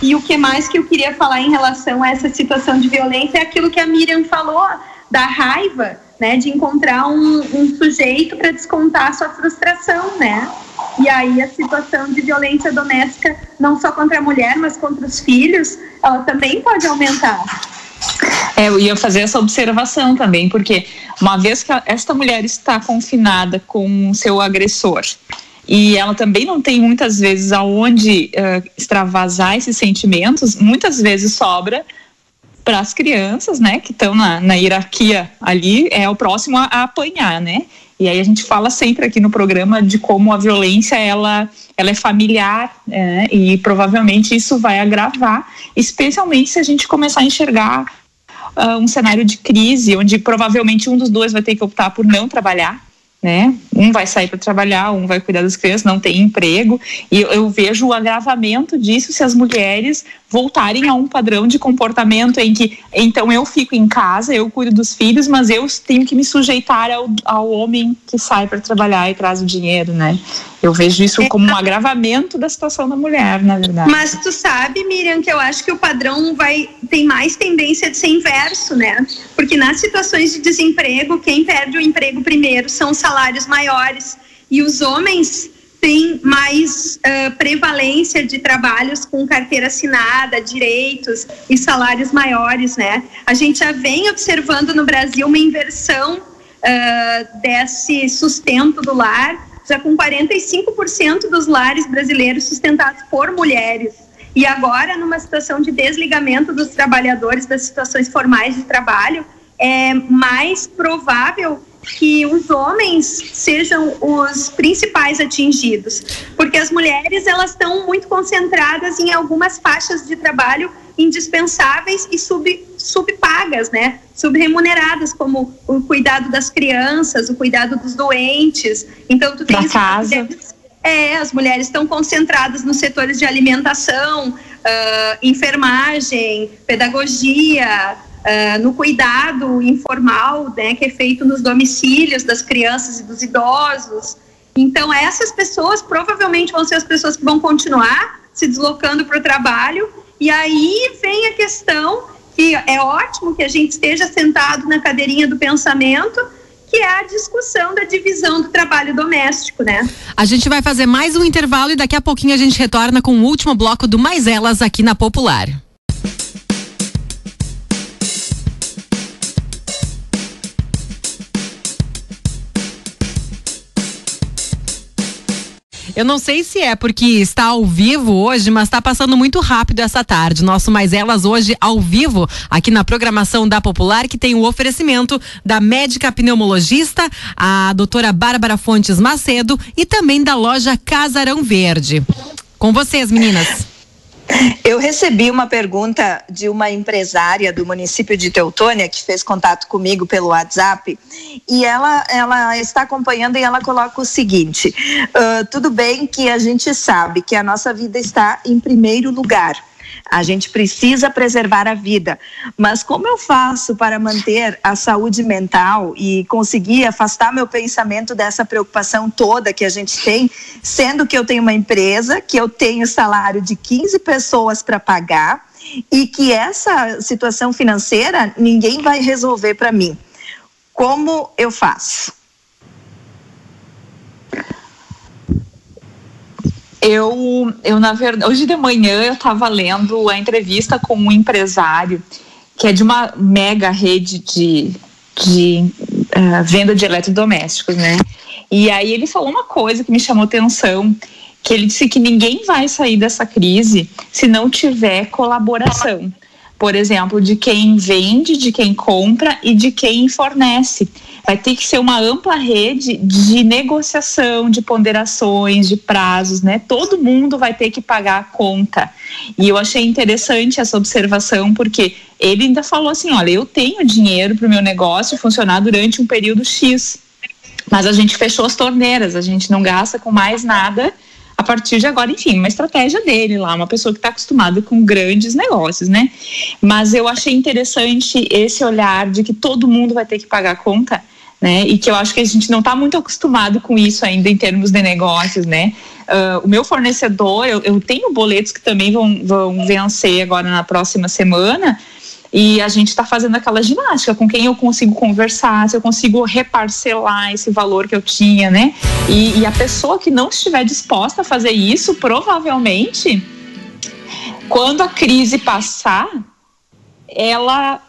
e o que mais que eu queria falar em relação a essa situação de violência é aquilo que a Miriam falou, da raiva né, de encontrar um, um sujeito para descontar a sua frustração, né? E aí a situação de violência doméstica, não só contra a mulher, mas contra os filhos, ela também pode aumentar. É, eu ia fazer essa observação também, porque uma vez que esta mulher está confinada com seu agressor, e ela também não tem muitas vezes aonde uh, extravasar esses sentimentos, muitas vezes sobra para as crianças, né, que estão na, na hierarquia ali, é o próximo a, a, apanhar, né? E aí a gente fala sempre aqui no programa de como a violência ela, ela é familiar é, e provavelmente isso vai agravar, especialmente se a gente começar a enxergar uh, um cenário de crise, onde provavelmente um dos dois vai ter que optar por não trabalhar né? Um vai sair para trabalhar, um vai cuidar das crianças, não tem emprego. E eu, eu, vejo o agravamento disso se as mulheres voltarem a um padrão de comportamento em que, então, eu fico em casa, eu cuido dos filhos, mas eu tenho que me sujeitar ao, ao homem que sai para trabalhar e traz o dinheiro, né? Eu vejo isso é. como um agravamento da situação da mulher, na verdade. Mas tu sabe, Miriam, que eu acho que o padrão vai tem mais tendência de ser inverso, né? Porque nas situações de desemprego, quem perde o emprego primeiro são os salários maiores e os homens têm mais uh, prevalência de trabalhos com carteira assinada, direitos e salários maiores, né? A gente já vem observando no Brasil uma inversão uh, desse sustento do lar já com 45% dos lares brasileiros sustentados por mulheres. E agora, numa situação de desligamento dos trabalhadores das situações formais de trabalho, é mais provável que os homens sejam os principais atingidos, porque as mulheres elas estão muito concentradas em algumas faixas de trabalho indispensáveis e sub, subpagas, né? Subremuneradas, como o cuidado das crianças, o cuidado dos doentes. Então, tu tem casa. Mulheres, é, as mulheres estão concentradas nos setores de alimentação, uh, enfermagem, pedagogia, uh, no cuidado informal, né, que é feito nos domicílios das crianças e dos idosos. Então, essas pessoas provavelmente vão ser as pessoas que vão continuar se deslocando para o trabalho e aí vem a questão que é ótimo que a gente esteja sentado na cadeirinha do pensamento, que é a discussão da divisão do trabalho doméstico, né? A gente vai fazer mais um intervalo e daqui a pouquinho a gente retorna com o último bloco do Mais Elas aqui na Popular. Eu não sei se é porque está ao vivo hoje, mas está passando muito rápido essa tarde. Nosso Mais Elas hoje ao vivo, aqui na programação da Popular, que tem o oferecimento da médica pneumologista, a doutora Bárbara Fontes Macedo, e também da loja Casarão Verde. Com vocês, meninas. Eu recebi uma pergunta de uma empresária do município de Teutônia que fez contato comigo pelo WhatsApp e ela, ela está acompanhando e ela coloca o seguinte: uh, tudo bem que a gente sabe que a nossa vida está em primeiro lugar a gente precisa preservar a vida. Mas como eu faço para manter a saúde mental e conseguir afastar meu pensamento dessa preocupação toda que a gente tem, sendo que eu tenho uma empresa, que eu tenho salário de 15 pessoas para pagar e que essa situação financeira ninguém vai resolver para mim. Como eu faço? Eu, eu na verdade, hoje de manhã eu estava lendo a entrevista com um empresário que é de uma mega rede de, de uh, venda de eletrodomésticos, né? E aí ele falou uma coisa que me chamou atenção, que ele disse que ninguém vai sair dessa crise se não tiver colaboração por exemplo, de quem vende, de quem compra e de quem fornece. Vai ter que ser uma ampla rede de negociação, de ponderações, de prazos, né? Todo mundo vai ter que pagar a conta. E eu achei interessante essa observação, porque ele ainda falou assim: olha, eu tenho dinheiro para o meu negócio funcionar durante um período X. Mas a gente fechou as torneiras, a gente não gasta com mais nada a partir de agora, enfim, uma estratégia dele lá, uma pessoa que está acostumada com grandes negócios, né? Mas eu achei interessante esse olhar de que todo mundo vai ter que pagar a conta. Né? E que eu acho que a gente não está muito acostumado com isso ainda em termos de negócios, né? Uh, o meu fornecedor, eu, eu, tenho boletos que também vão, vão vencer agora na próxima semana, e a gente está fazendo aquela ginástica com quem eu consigo conversar, se eu consigo reparcelar esse valor que eu tinha, né? E, e a pessoa que não estiver disposta a fazer isso, provavelmente, quando a crise passar, ela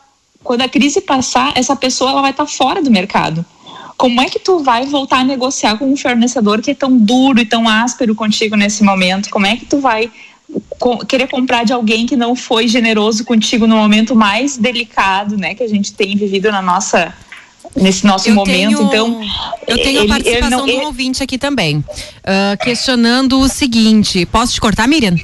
quando a crise passar, essa pessoa ela vai estar tá fora do mercado. como é que tu vai voltar a negociar com um fornecedor que é tão duro e tão áspero contigo nesse momento? Como é que tu vai querer comprar de alguém que não foi generoso contigo no momento mais delicado, né, que a gente tem vivido na nossa nesse nosso eu momento. Tenho, então, eu tenho ele, a participação não, do ele... ouvinte aqui também, uh, questionando o seguinte. Posso te cortar, Miriam?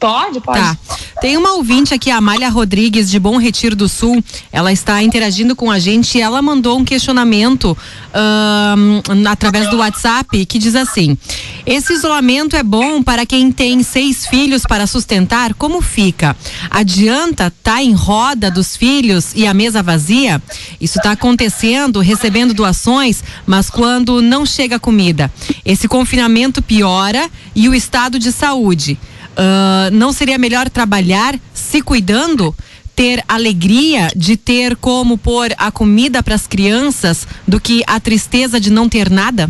Pode, pode. Tá. Tem uma ouvinte aqui, a Amália Rodrigues, de Bom Retiro do Sul. Ela está interagindo com a gente e ela mandou um questionamento uh, através do WhatsApp que diz assim: Esse isolamento é bom para quem tem seis filhos para sustentar? Como fica? Adianta tá em roda dos filhos e a mesa vazia? Isso está acontecendo, recebendo doações, mas quando não chega comida. Esse confinamento piora e o estado de saúde. Uh, não seria melhor trabalhar se cuidando? Ter alegria de ter como pôr a comida para as crianças do que a tristeza de não ter nada?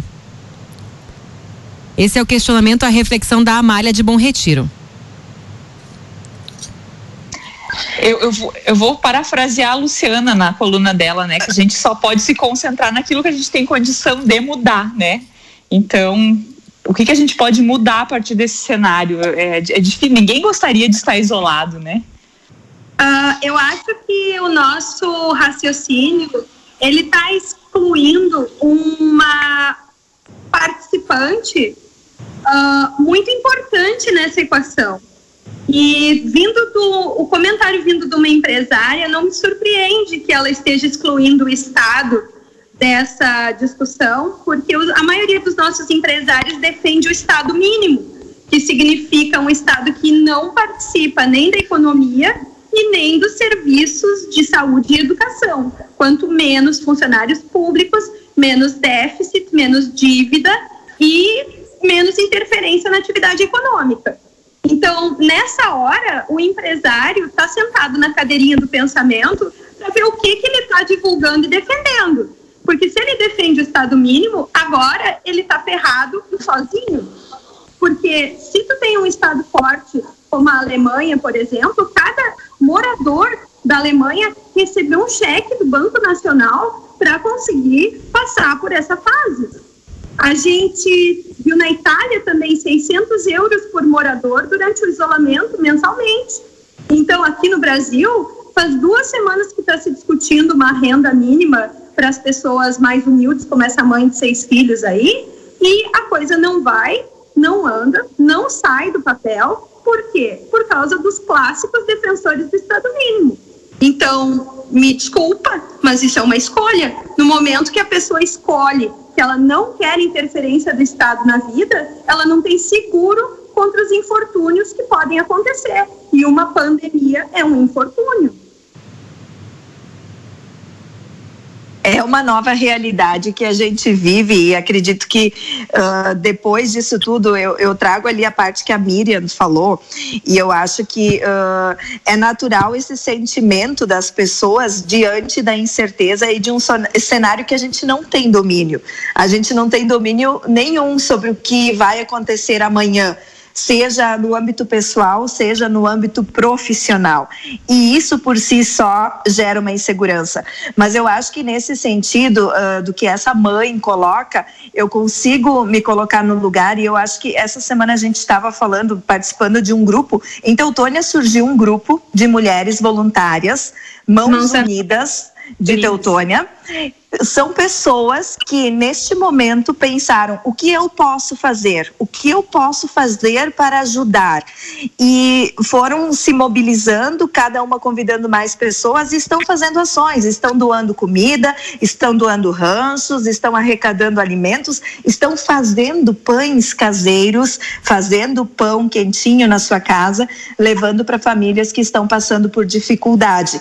Esse é o questionamento, a reflexão da Amália de Bom Retiro. Eu, eu, vou, eu vou parafrasear a Luciana na coluna dela, né? Que a gente só pode se concentrar naquilo que a gente tem condição de mudar, né? Então, o que, que a gente pode mudar a partir desse cenário? É, é difícil, ninguém gostaria de estar isolado, né? Uh, eu acho que o nosso raciocínio ele está excluindo uma participante uh, muito importante nessa equação. E vindo do o comentário vindo de uma empresária, não me surpreende que ela esteja excluindo o Estado dessa discussão, porque a maioria dos nossos empresários defende o Estado mínimo, que significa um Estado que não participa nem da economia e nem dos serviços de saúde e educação. Quanto menos funcionários públicos, menos déficit, menos dívida e menos interferência na atividade econômica. Então, nessa hora, o empresário está sentado na cadeirinha do pensamento para ver o que, que ele está divulgando e defendendo. Porque se ele defende o Estado mínimo, agora ele está ferrado sozinho. Porque se tu tem um Estado forte, como a Alemanha, por exemplo, cada morador da Alemanha recebeu um cheque do Banco Nacional para conseguir passar por essa fase. A gente viu na Itália também 600 euros por morador durante o isolamento mensalmente. Então, aqui no Brasil, faz duas semanas que está se discutindo uma renda mínima para as pessoas mais humildes, como essa mãe de seis filhos aí, e a coisa não vai, não anda, não sai do papel. Por quê? Por causa dos clássicos defensores do Estado mínimo. Então, me desculpa, mas isso é uma escolha. No momento que a pessoa escolhe que ela não quer interferência do Estado na vida, ela não tem seguro contra os infortúnios que podem acontecer. E uma pandemia é um infortúnio. É uma nova realidade que a gente vive e acredito que uh, depois disso tudo eu, eu, trago ali a parte que a Miriam falou e eu acho que uh, é natural esse sentimento das pessoas diante da incerteza e de um cenário que a gente não tem domínio. A gente não tem domínio nenhum sobre o que vai acontecer amanhã seja no âmbito pessoal, seja no âmbito profissional. E isso por si só gera uma insegurança. Mas eu acho que nesse sentido uh, do que essa mãe coloca, eu consigo me colocar no lugar e eu acho que essa semana a gente estava falando, participando de um grupo. Em Teutônia surgiu um grupo de mulheres voluntárias, Mãos Nossa. Unidas de Teutônia são pessoas que neste momento pensaram o que eu posso fazer, o que eu posso fazer para ajudar? E foram se mobilizando, cada uma convidando mais pessoas e estão fazendo ações, estão doando comida, estão doando ranchos, estão arrecadando alimentos, estão fazendo pães caseiros, fazendo pão quentinho na sua casa, levando para famílias que estão passando por dificuldade.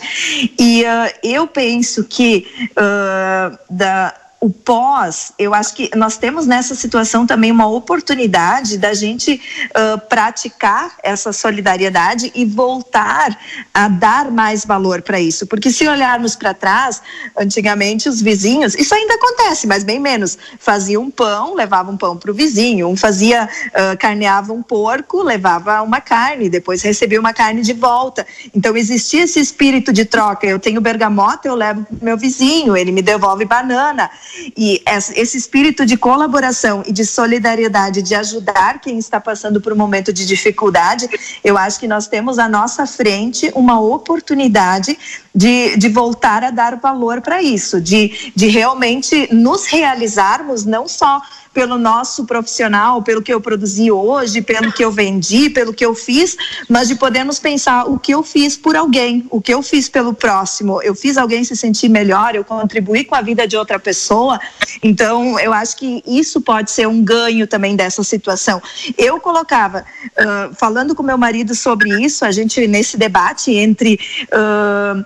E uh, eu penso que uh, da o pós, eu acho que nós temos nessa situação também uma oportunidade da gente uh, praticar essa solidariedade e voltar a dar mais valor para isso. Porque se olharmos para trás, antigamente os vizinhos, isso ainda acontece, mas bem menos, faziam um pão, levavam um pão para o vizinho, um fazia, uh, carneava um porco, levava uma carne, depois recebia uma carne de volta. Então existia esse espírito de troca. Eu tenho bergamota, eu levo para meu vizinho, ele me devolve banana. E esse espírito de colaboração e de solidariedade, de ajudar quem está passando por um momento de dificuldade, eu acho que nós temos à nossa frente uma oportunidade de, de voltar a dar valor para isso, de, de realmente nos realizarmos não só pelo nosso profissional, pelo que eu produzi hoje, pelo que eu vendi, pelo que eu fiz, mas de podermos pensar o que eu fiz por alguém, o que eu fiz pelo próximo. Eu fiz alguém se sentir melhor, eu contribuí com a vida de outra pessoa. Então, eu acho que isso pode ser um ganho também dessa situação. Eu colocava, uh, falando com meu marido sobre isso, a gente nesse debate entre uh,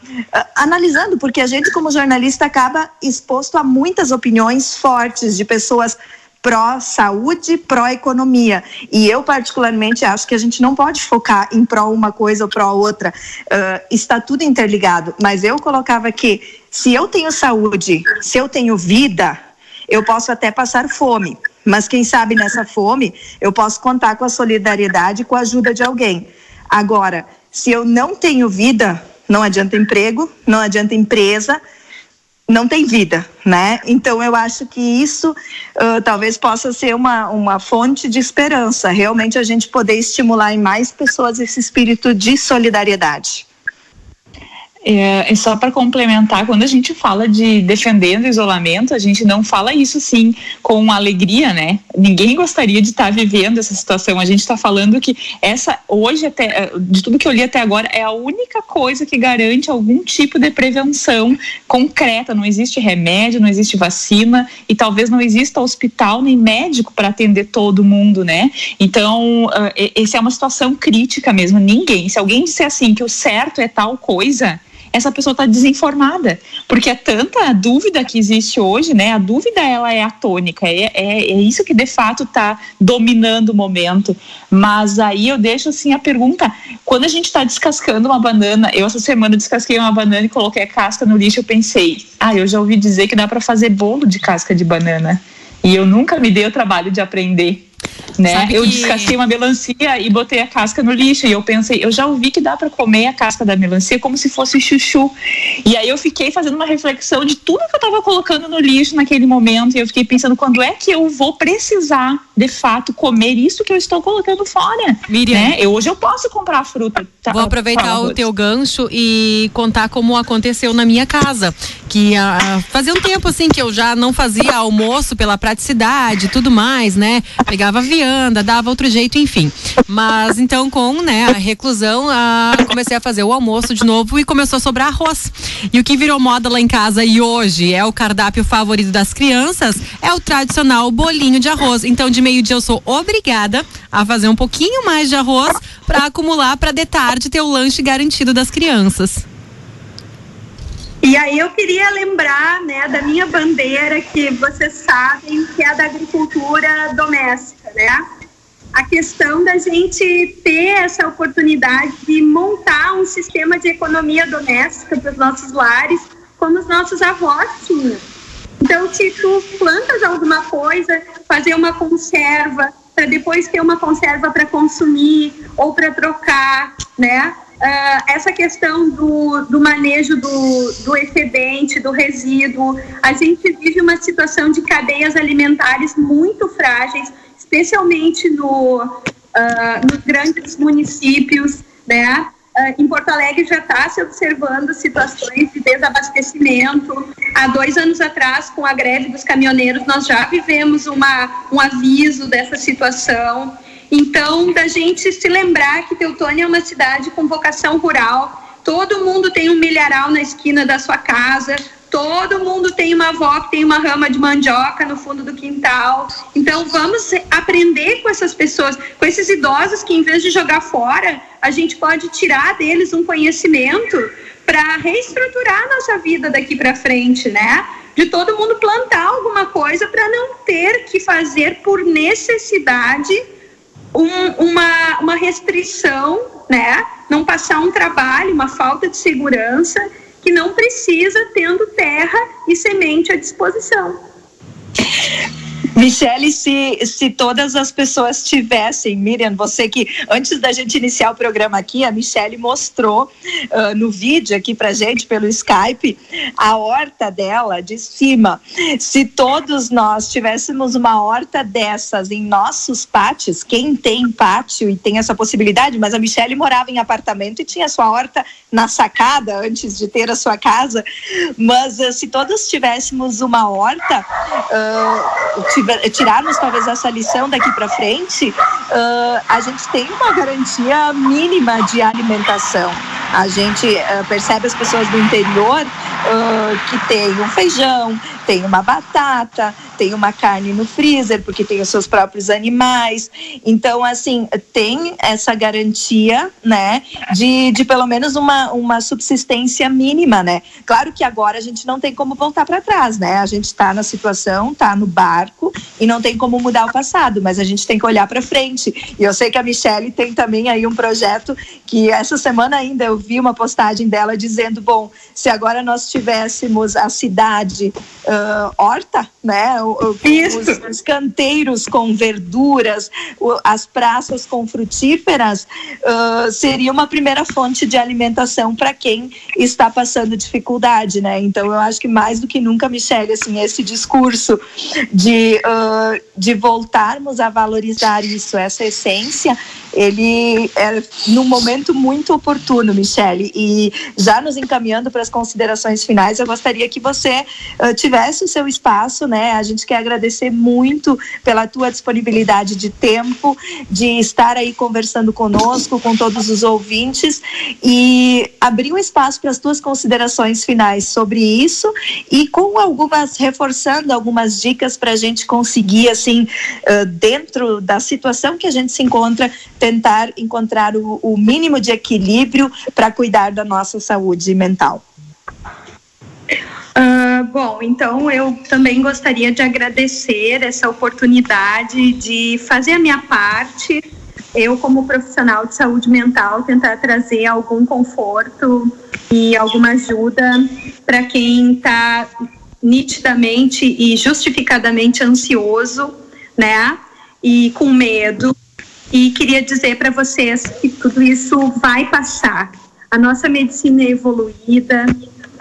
analisando, porque a gente como jornalista acaba exposto a muitas opiniões fortes de pessoas pró-saúde, pró-economia. E eu, particularmente, acho que a gente não pode focar em pró uma coisa ou pró outra. Uh, está tudo interligado. Mas eu colocava que se eu tenho saúde, se eu tenho vida, eu posso até passar fome. Mas quem sabe nessa fome, eu posso contar com a solidariedade, com a ajuda de alguém. Agora, se eu não tenho vida, não adianta emprego, não adianta empresa, não tem vida, né? Então eu acho que isso uh, talvez possa ser uma, uma fonte de esperança, realmente a gente poder estimular em mais pessoas esse espírito de solidariedade. É, é só para complementar, quando a gente fala de defendendo o isolamento, a gente não fala isso sim com alegria, né? Ninguém gostaria de estar tá vivendo essa situação. A gente está falando que essa hoje até é, de tudo que eu li até agora é a única coisa que garante algum tipo de prevenção concreta. Não existe remédio, não existe vacina e talvez não exista hospital nem médico para atender todo mundo, né? Então, uh, essa é uma situação crítica mesmo. Ninguém, se alguém disser assim que o certo é tal coisa, essa pessoa está desinformada, porque é tanta dúvida que existe hoje, né? A dúvida ela é atônica, é, é, é isso que de fato está dominando o momento. Mas aí eu deixo assim a pergunta: quando a gente está descascando uma banana, eu essa semana descasquei uma banana e coloquei a casca no lixo, eu pensei, ah, eu já ouvi dizer que dá para fazer bolo de casca de banana. E eu nunca me dei o trabalho de aprender né? Sabe eu que... descasquei uma melancia e botei a casca no lixo. E eu pensei, eu já ouvi que dá para comer a casca da melancia como se fosse chuchu. E aí eu fiquei fazendo uma reflexão de tudo que eu estava colocando no lixo naquele momento. E eu fiquei pensando, quando é que eu vou precisar, de fato, comer isso que eu estou colocando fora? Miriam. Né? Eu, hoje eu posso comprar fruta. Tá, vou aproveitar o teu gancho e contar como aconteceu na minha casa. Que uh, fazia um tempo assim que eu já não fazia almoço pela praticidade e tudo mais, né? Pegava vianda, dava outro jeito, enfim. Mas então, com né, a reclusão, a, comecei a fazer o almoço de novo e começou a sobrar arroz. E o que virou moda lá em casa e hoje é o cardápio favorito das crianças é o tradicional bolinho de arroz. Então, de meio-dia eu sou obrigada a fazer um pouquinho mais de arroz para acumular para de tarde ter o lanche garantido das crianças. E aí eu queria lembrar né, da minha bandeira, que vocês sabem que é da agricultura doméstica, né? A questão da gente ter essa oportunidade de montar um sistema de economia doméstica para os nossos lares, como os nossos avós tinham. Então, se tu plantas alguma coisa, fazer uma conserva, para depois ter uma conserva para consumir ou para trocar, né? Uh, essa questão do, do manejo do, do excedente, do resíduo. A gente vive uma situação de cadeias alimentares muito frágeis, especialmente no, uh, nos grandes municípios, né? Uh, em Porto Alegre já está se observando situações de desabastecimento. Há dois anos atrás, com a greve dos caminhoneiros, nós já vivemos uma, um aviso dessa situação. Então, da gente se lembrar que Teutônia é uma cidade com vocação rural, todo mundo tem um milharal na esquina da sua casa, todo mundo tem uma avó que tem uma rama de mandioca no fundo do quintal. Então, vamos aprender com essas pessoas, com esses idosos que, em vez de jogar fora, a gente pode tirar deles um conhecimento para reestruturar a nossa vida daqui para frente, né? De todo mundo plantar alguma coisa para não ter que fazer por necessidade um, uma, uma restrição, né? Não passar um trabalho, uma falta de segurança que não precisa tendo terra e semente à disposição. Michele, se, se todas as pessoas tivessem, Miriam, você que antes da gente iniciar o programa aqui, a Michele mostrou uh, no vídeo aqui pra gente pelo Skype a horta dela de cima. Se todos nós tivéssemos uma horta dessas em nossos pátios, quem tem pátio e tem essa possibilidade, mas a Michele morava em apartamento e tinha sua horta na sacada antes de ter a sua casa, mas uh, se todos tivéssemos uma horta, uh, tirarmos talvez essa lição daqui para frente, uh, a gente tem uma garantia mínima de alimentação. A gente uh, percebe as pessoas do interior uh, que tem um feijão, tem uma batata, tem uma carne no freezer, porque tem os seus próprios animais. Então, assim, tem essa garantia, né, de, de pelo menos uma, uma subsistência mínima, né? Claro que agora a gente não tem como voltar para trás, né? A gente está na situação, está no barco e não tem como mudar o passado, mas a gente tem que olhar para frente. E eu sei que a Michelle tem também aí um projeto que essa semana ainda eu vi uma postagem dela dizendo, bom, se agora nós tivéssemos a cidade uh, horta, né? Os, os, canteiros com verduras, as praças com frutíferas, uh, seria uma primeira fonte de alimentação para quem está passando dificuldade, né? Então eu acho que mais do que nunca, Michelle, assim, esse discurso de, uh, de voltarmos a valorizar isso, essa essência, ele é num momento muito oportuno, Michele. E já nos encaminhando para as considerações finais, eu gostaria que você uh, tivesse o seu espaço, né? A gente quer agradecer muito pela tua disponibilidade de tempo, de estar aí conversando conosco, com todos os ouvintes e abrir um espaço para as tuas considerações finais sobre isso e com algumas reforçando algumas dicas para a gente conseguir assim dentro da situação que a gente se encontra tentar encontrar o mínimo de equilíbrio para cuidar da nossa saúde mental. Uh, bom, então eu também gostaria de agradecer essa oportunidade de fazer a minha parte. Eu, como profissional de saúde mental, tentar trazer algum conforto e alguma ajuda para quem está nitidamente e justificadamente ansioso, né? E com medo e queria dizer para vocês que tudo isso vai passar. A nossa medicina é evoluída,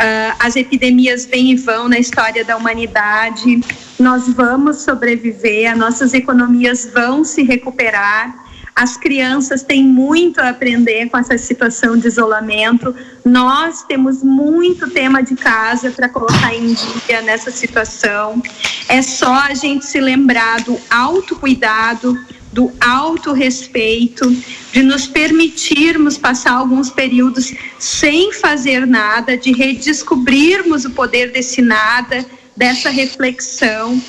uh, as epidemias vêm e vão na história da humanidade, nós vamos sobreviver, as nossas economias vão se recuperar. As crianças têm muito a aprender com essa situação de isolamento. Nós temos muito tema de casa para colocar em dia nessa situação. É só a gente se lembrar do autocuidado, do autorrespeito, de nos permitirmos passar alguns períodos sem fazer nada, de redescobrirmos o poder desse nada, dessa reflexão,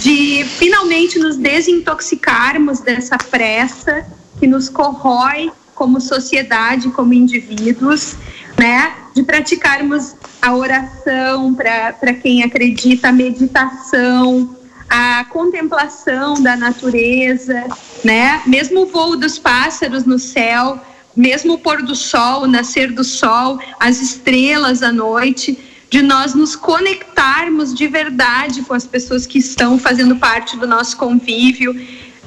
de finalmente nos desintoxicarmos dessa pressa que nos corrói como sociedade, como indivíduos, né? De praticarmos a oração para quem acredita, a meditação, a contemplação da natureza, né? Mesmo o voo dos pássaros no céu, mesmo o pôr do sol, o nascer do sol, as estrelas à noite, de nós nos conectarmos de verdade com as pessoas que estão fazendo parte do nosso convívio,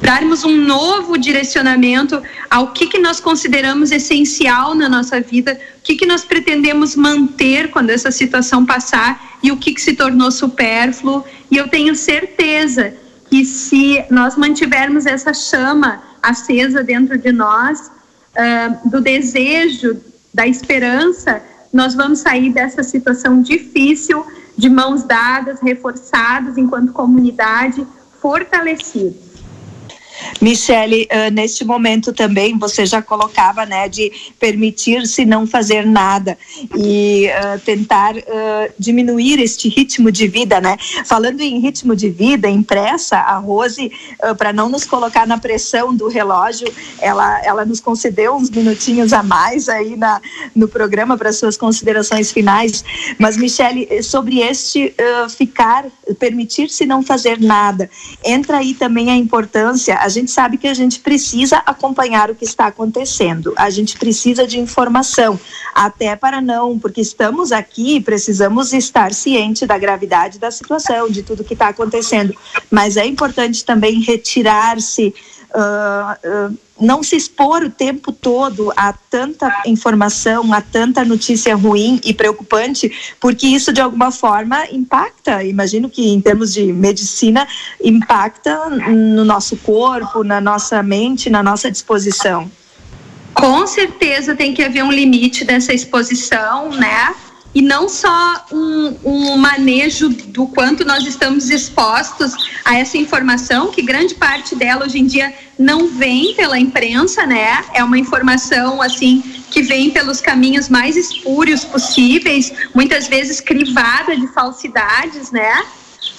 darmos um novo direcionamento ao que, que nós consideramos essencial na nossa vida, o que, que nós pretendemos manter quando essa situação passar e o que, que se tornou supérfluo e eu tenho certeza que se nós mantivermos essa chama acesa dentro de nós, uh, do desejo, da esperança, nós vamos sair dessa situação difícil de mãos dadas, reforçadas enquanto comunidade, fortalecidos. Michele, uh, neste momento também você já colocava, né, de permitir-se não fazer nada e uh, tentar uh, diminuir este ritmo de vida, né? Falando em ritmo de vida, em pressa, a Rose, para não nos colocar na pressão do relógio, ela, ela nos concedeu uns minutinhos a mais aí na, no programa para suas considerações finais. Mas, Michele, sobre este ficar, permitir-se não fazer nada, entra aí também a importância, a gente sabe que a gente precisa acompanhar o que está acontecendo. A gente precisa de informação, até para não, porque estamos aqui, precisamos estar ciente da gravidade da situação, de tudo que está acontecendo. Mas é importante também retirar-se uh, não se expor o tempo todo a tanta informação, a tanta notícia ruim e preocupante, porque isso de alguma forma impacta. Imagino que em termos de medicina impacta no nosso corpo, na nossa mente, na nossa disposição. Com certeza tem que haver um limite dessa exposição, né? E não só um, um, manejo do quanto nós estamos expostos a essa informação, que grande parte dela hoje em dia não vem pela imprensa, né? É uma informação assim que vem pelos caminhos mais espúrios possíveis, muitas vezes crivada de falsidades, né?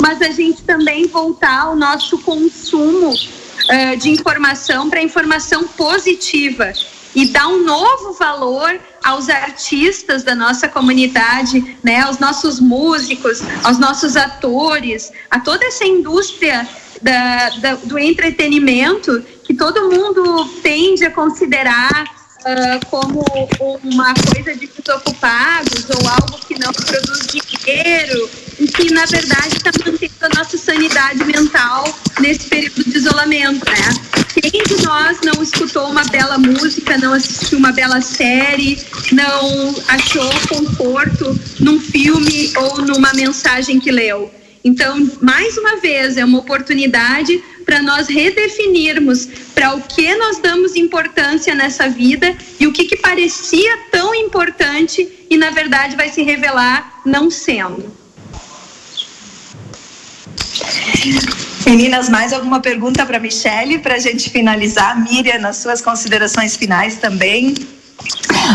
Mas a gente também voltar ao nosso consumo uh, de informação para informação positiva e dar um novo valor aos artistas da nossa comunidade, né, aos nossos músicos, aos nossos atores, a toda essa indústria da, da, do entretenimento que todo mundo tende a considerar uh, como uma coisa de desocupados ou algo que não produz dinheiro que, na verdade, está mantendo a nossa sanidade mental nesse período de isolamento, né? Quem de nós não escutou uma bela música, não assistiu uma bela série, não achou conforto num filme ou numa mensagem que leu? Então, mais uma vez, é uma oportunidade para nós redefinirmos para o que nós damos importância nessa vida e o que, que parecia tão importante e, na verdade, vai se revelar não sendo. Meninas, mais alguma pergunta para Michele para a gente finalizar? Miriam, nas suas considerações finais também.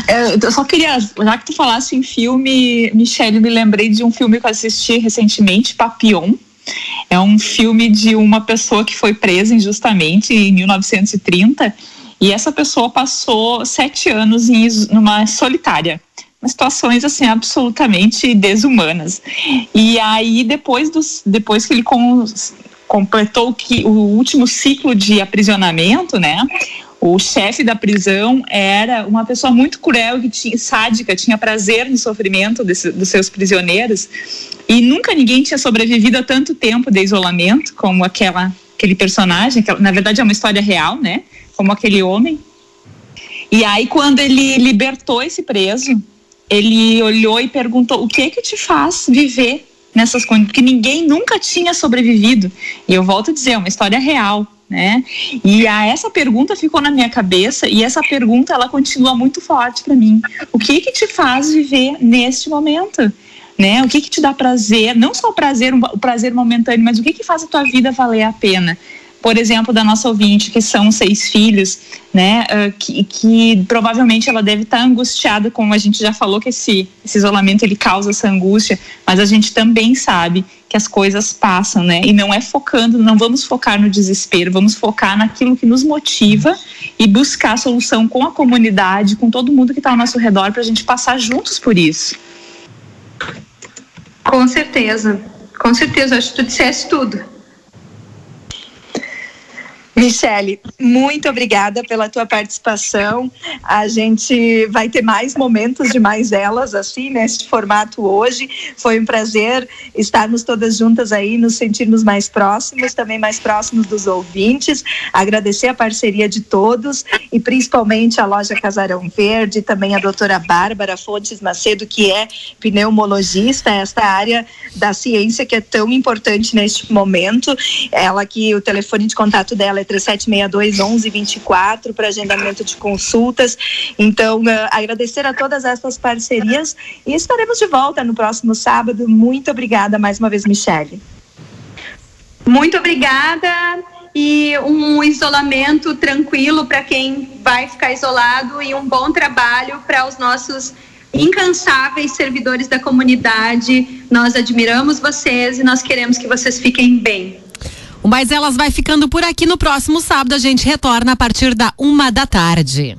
É, eu só queria, já que tu falasse em filme, Michele, me lembrei de um filme que eu assisti recentemente, Papillon. É um filme de uma pessoa que foi presa injustamente em 1930 e essa pessoa passou sete anos em numa solitária situações assim absolutamente desumanas. E aí depois dos depois que ele com, completou que o último ciclo de aprisionamento, né? O chefe da prisão era uma pessoa muito cruel e tinha, sádica, tinha prazer no sofrimento desse, dos seus prisioneiros. E nunca ninguém tinha sobrevivido a tanto tempo de isolamento como aquela, aquele personagem, que na verdade é uma história real, né? Como aquele homem. E aí, quando ele libertou esse preso, ele olhou e perguntou: o que é que te faz viver nessas condições? Porque ninguém nunca tinha sobrevivido. E eu volto a dizer, é uma história real. Né? E a, essa pergunta ficou na minha cabeça e essa pergunta ela continua muito forte para mim. O que que te faz viver neste momento? Né? O que que te dá prazer? Não só o prazer, o prazer momentâneo, mas o que que faz a tua vida valer a pena? Por exemplo, da nossa ouvinte, que são seis filhos, né, uh, que, que, provavelmente ela deve estar angustiada, como a gente já falou que esse, esse isolamento ele causa essa angústia, mas a gente também sabe que as coisas passam, né, e não é focando, não vamos focar no desespero, vamos focar naquilo que nos motiva e buscar a solução com a comunidade, com todo mundo que está ao nosso redor, para a gente passar juntos por isso. Com certeza, com certeza, acho que tu disseste tudo. Michele, muito obrigada pela tua participação. A gente vai ter mais momentos de mais elas assim neste formato hoje. Foi um prazer estarmos todas juntas aí, nos sentirmos mais próximos, também mais próximos dos ouvintes. Agradecer a parceria de todos e principalmente a loja Casarão Verde, também a doutora Bárbara Fontes Macedo, que é pneumologista, esta área da ciência que é tão importante neste momento. Ela que o telefone de contato dela é 3762 1124 para agendamento de consultas. Então, uh, agradecer a todas essas parcerias e estaremos de volta no próximo sábado. Muito obrigada mais uma vez, Michele. Muito obrigada e um isolamento tranquilo para quem vai ficar isolado e um bom trabalho para os nossos incansáveis servidores da comunidade. Nós admiramos vocês e nós queremos que vocês fiquem bem. O Mais Elas vai ficando por aqui. No próximo sábado a gente retorna a partir da uma da tarde.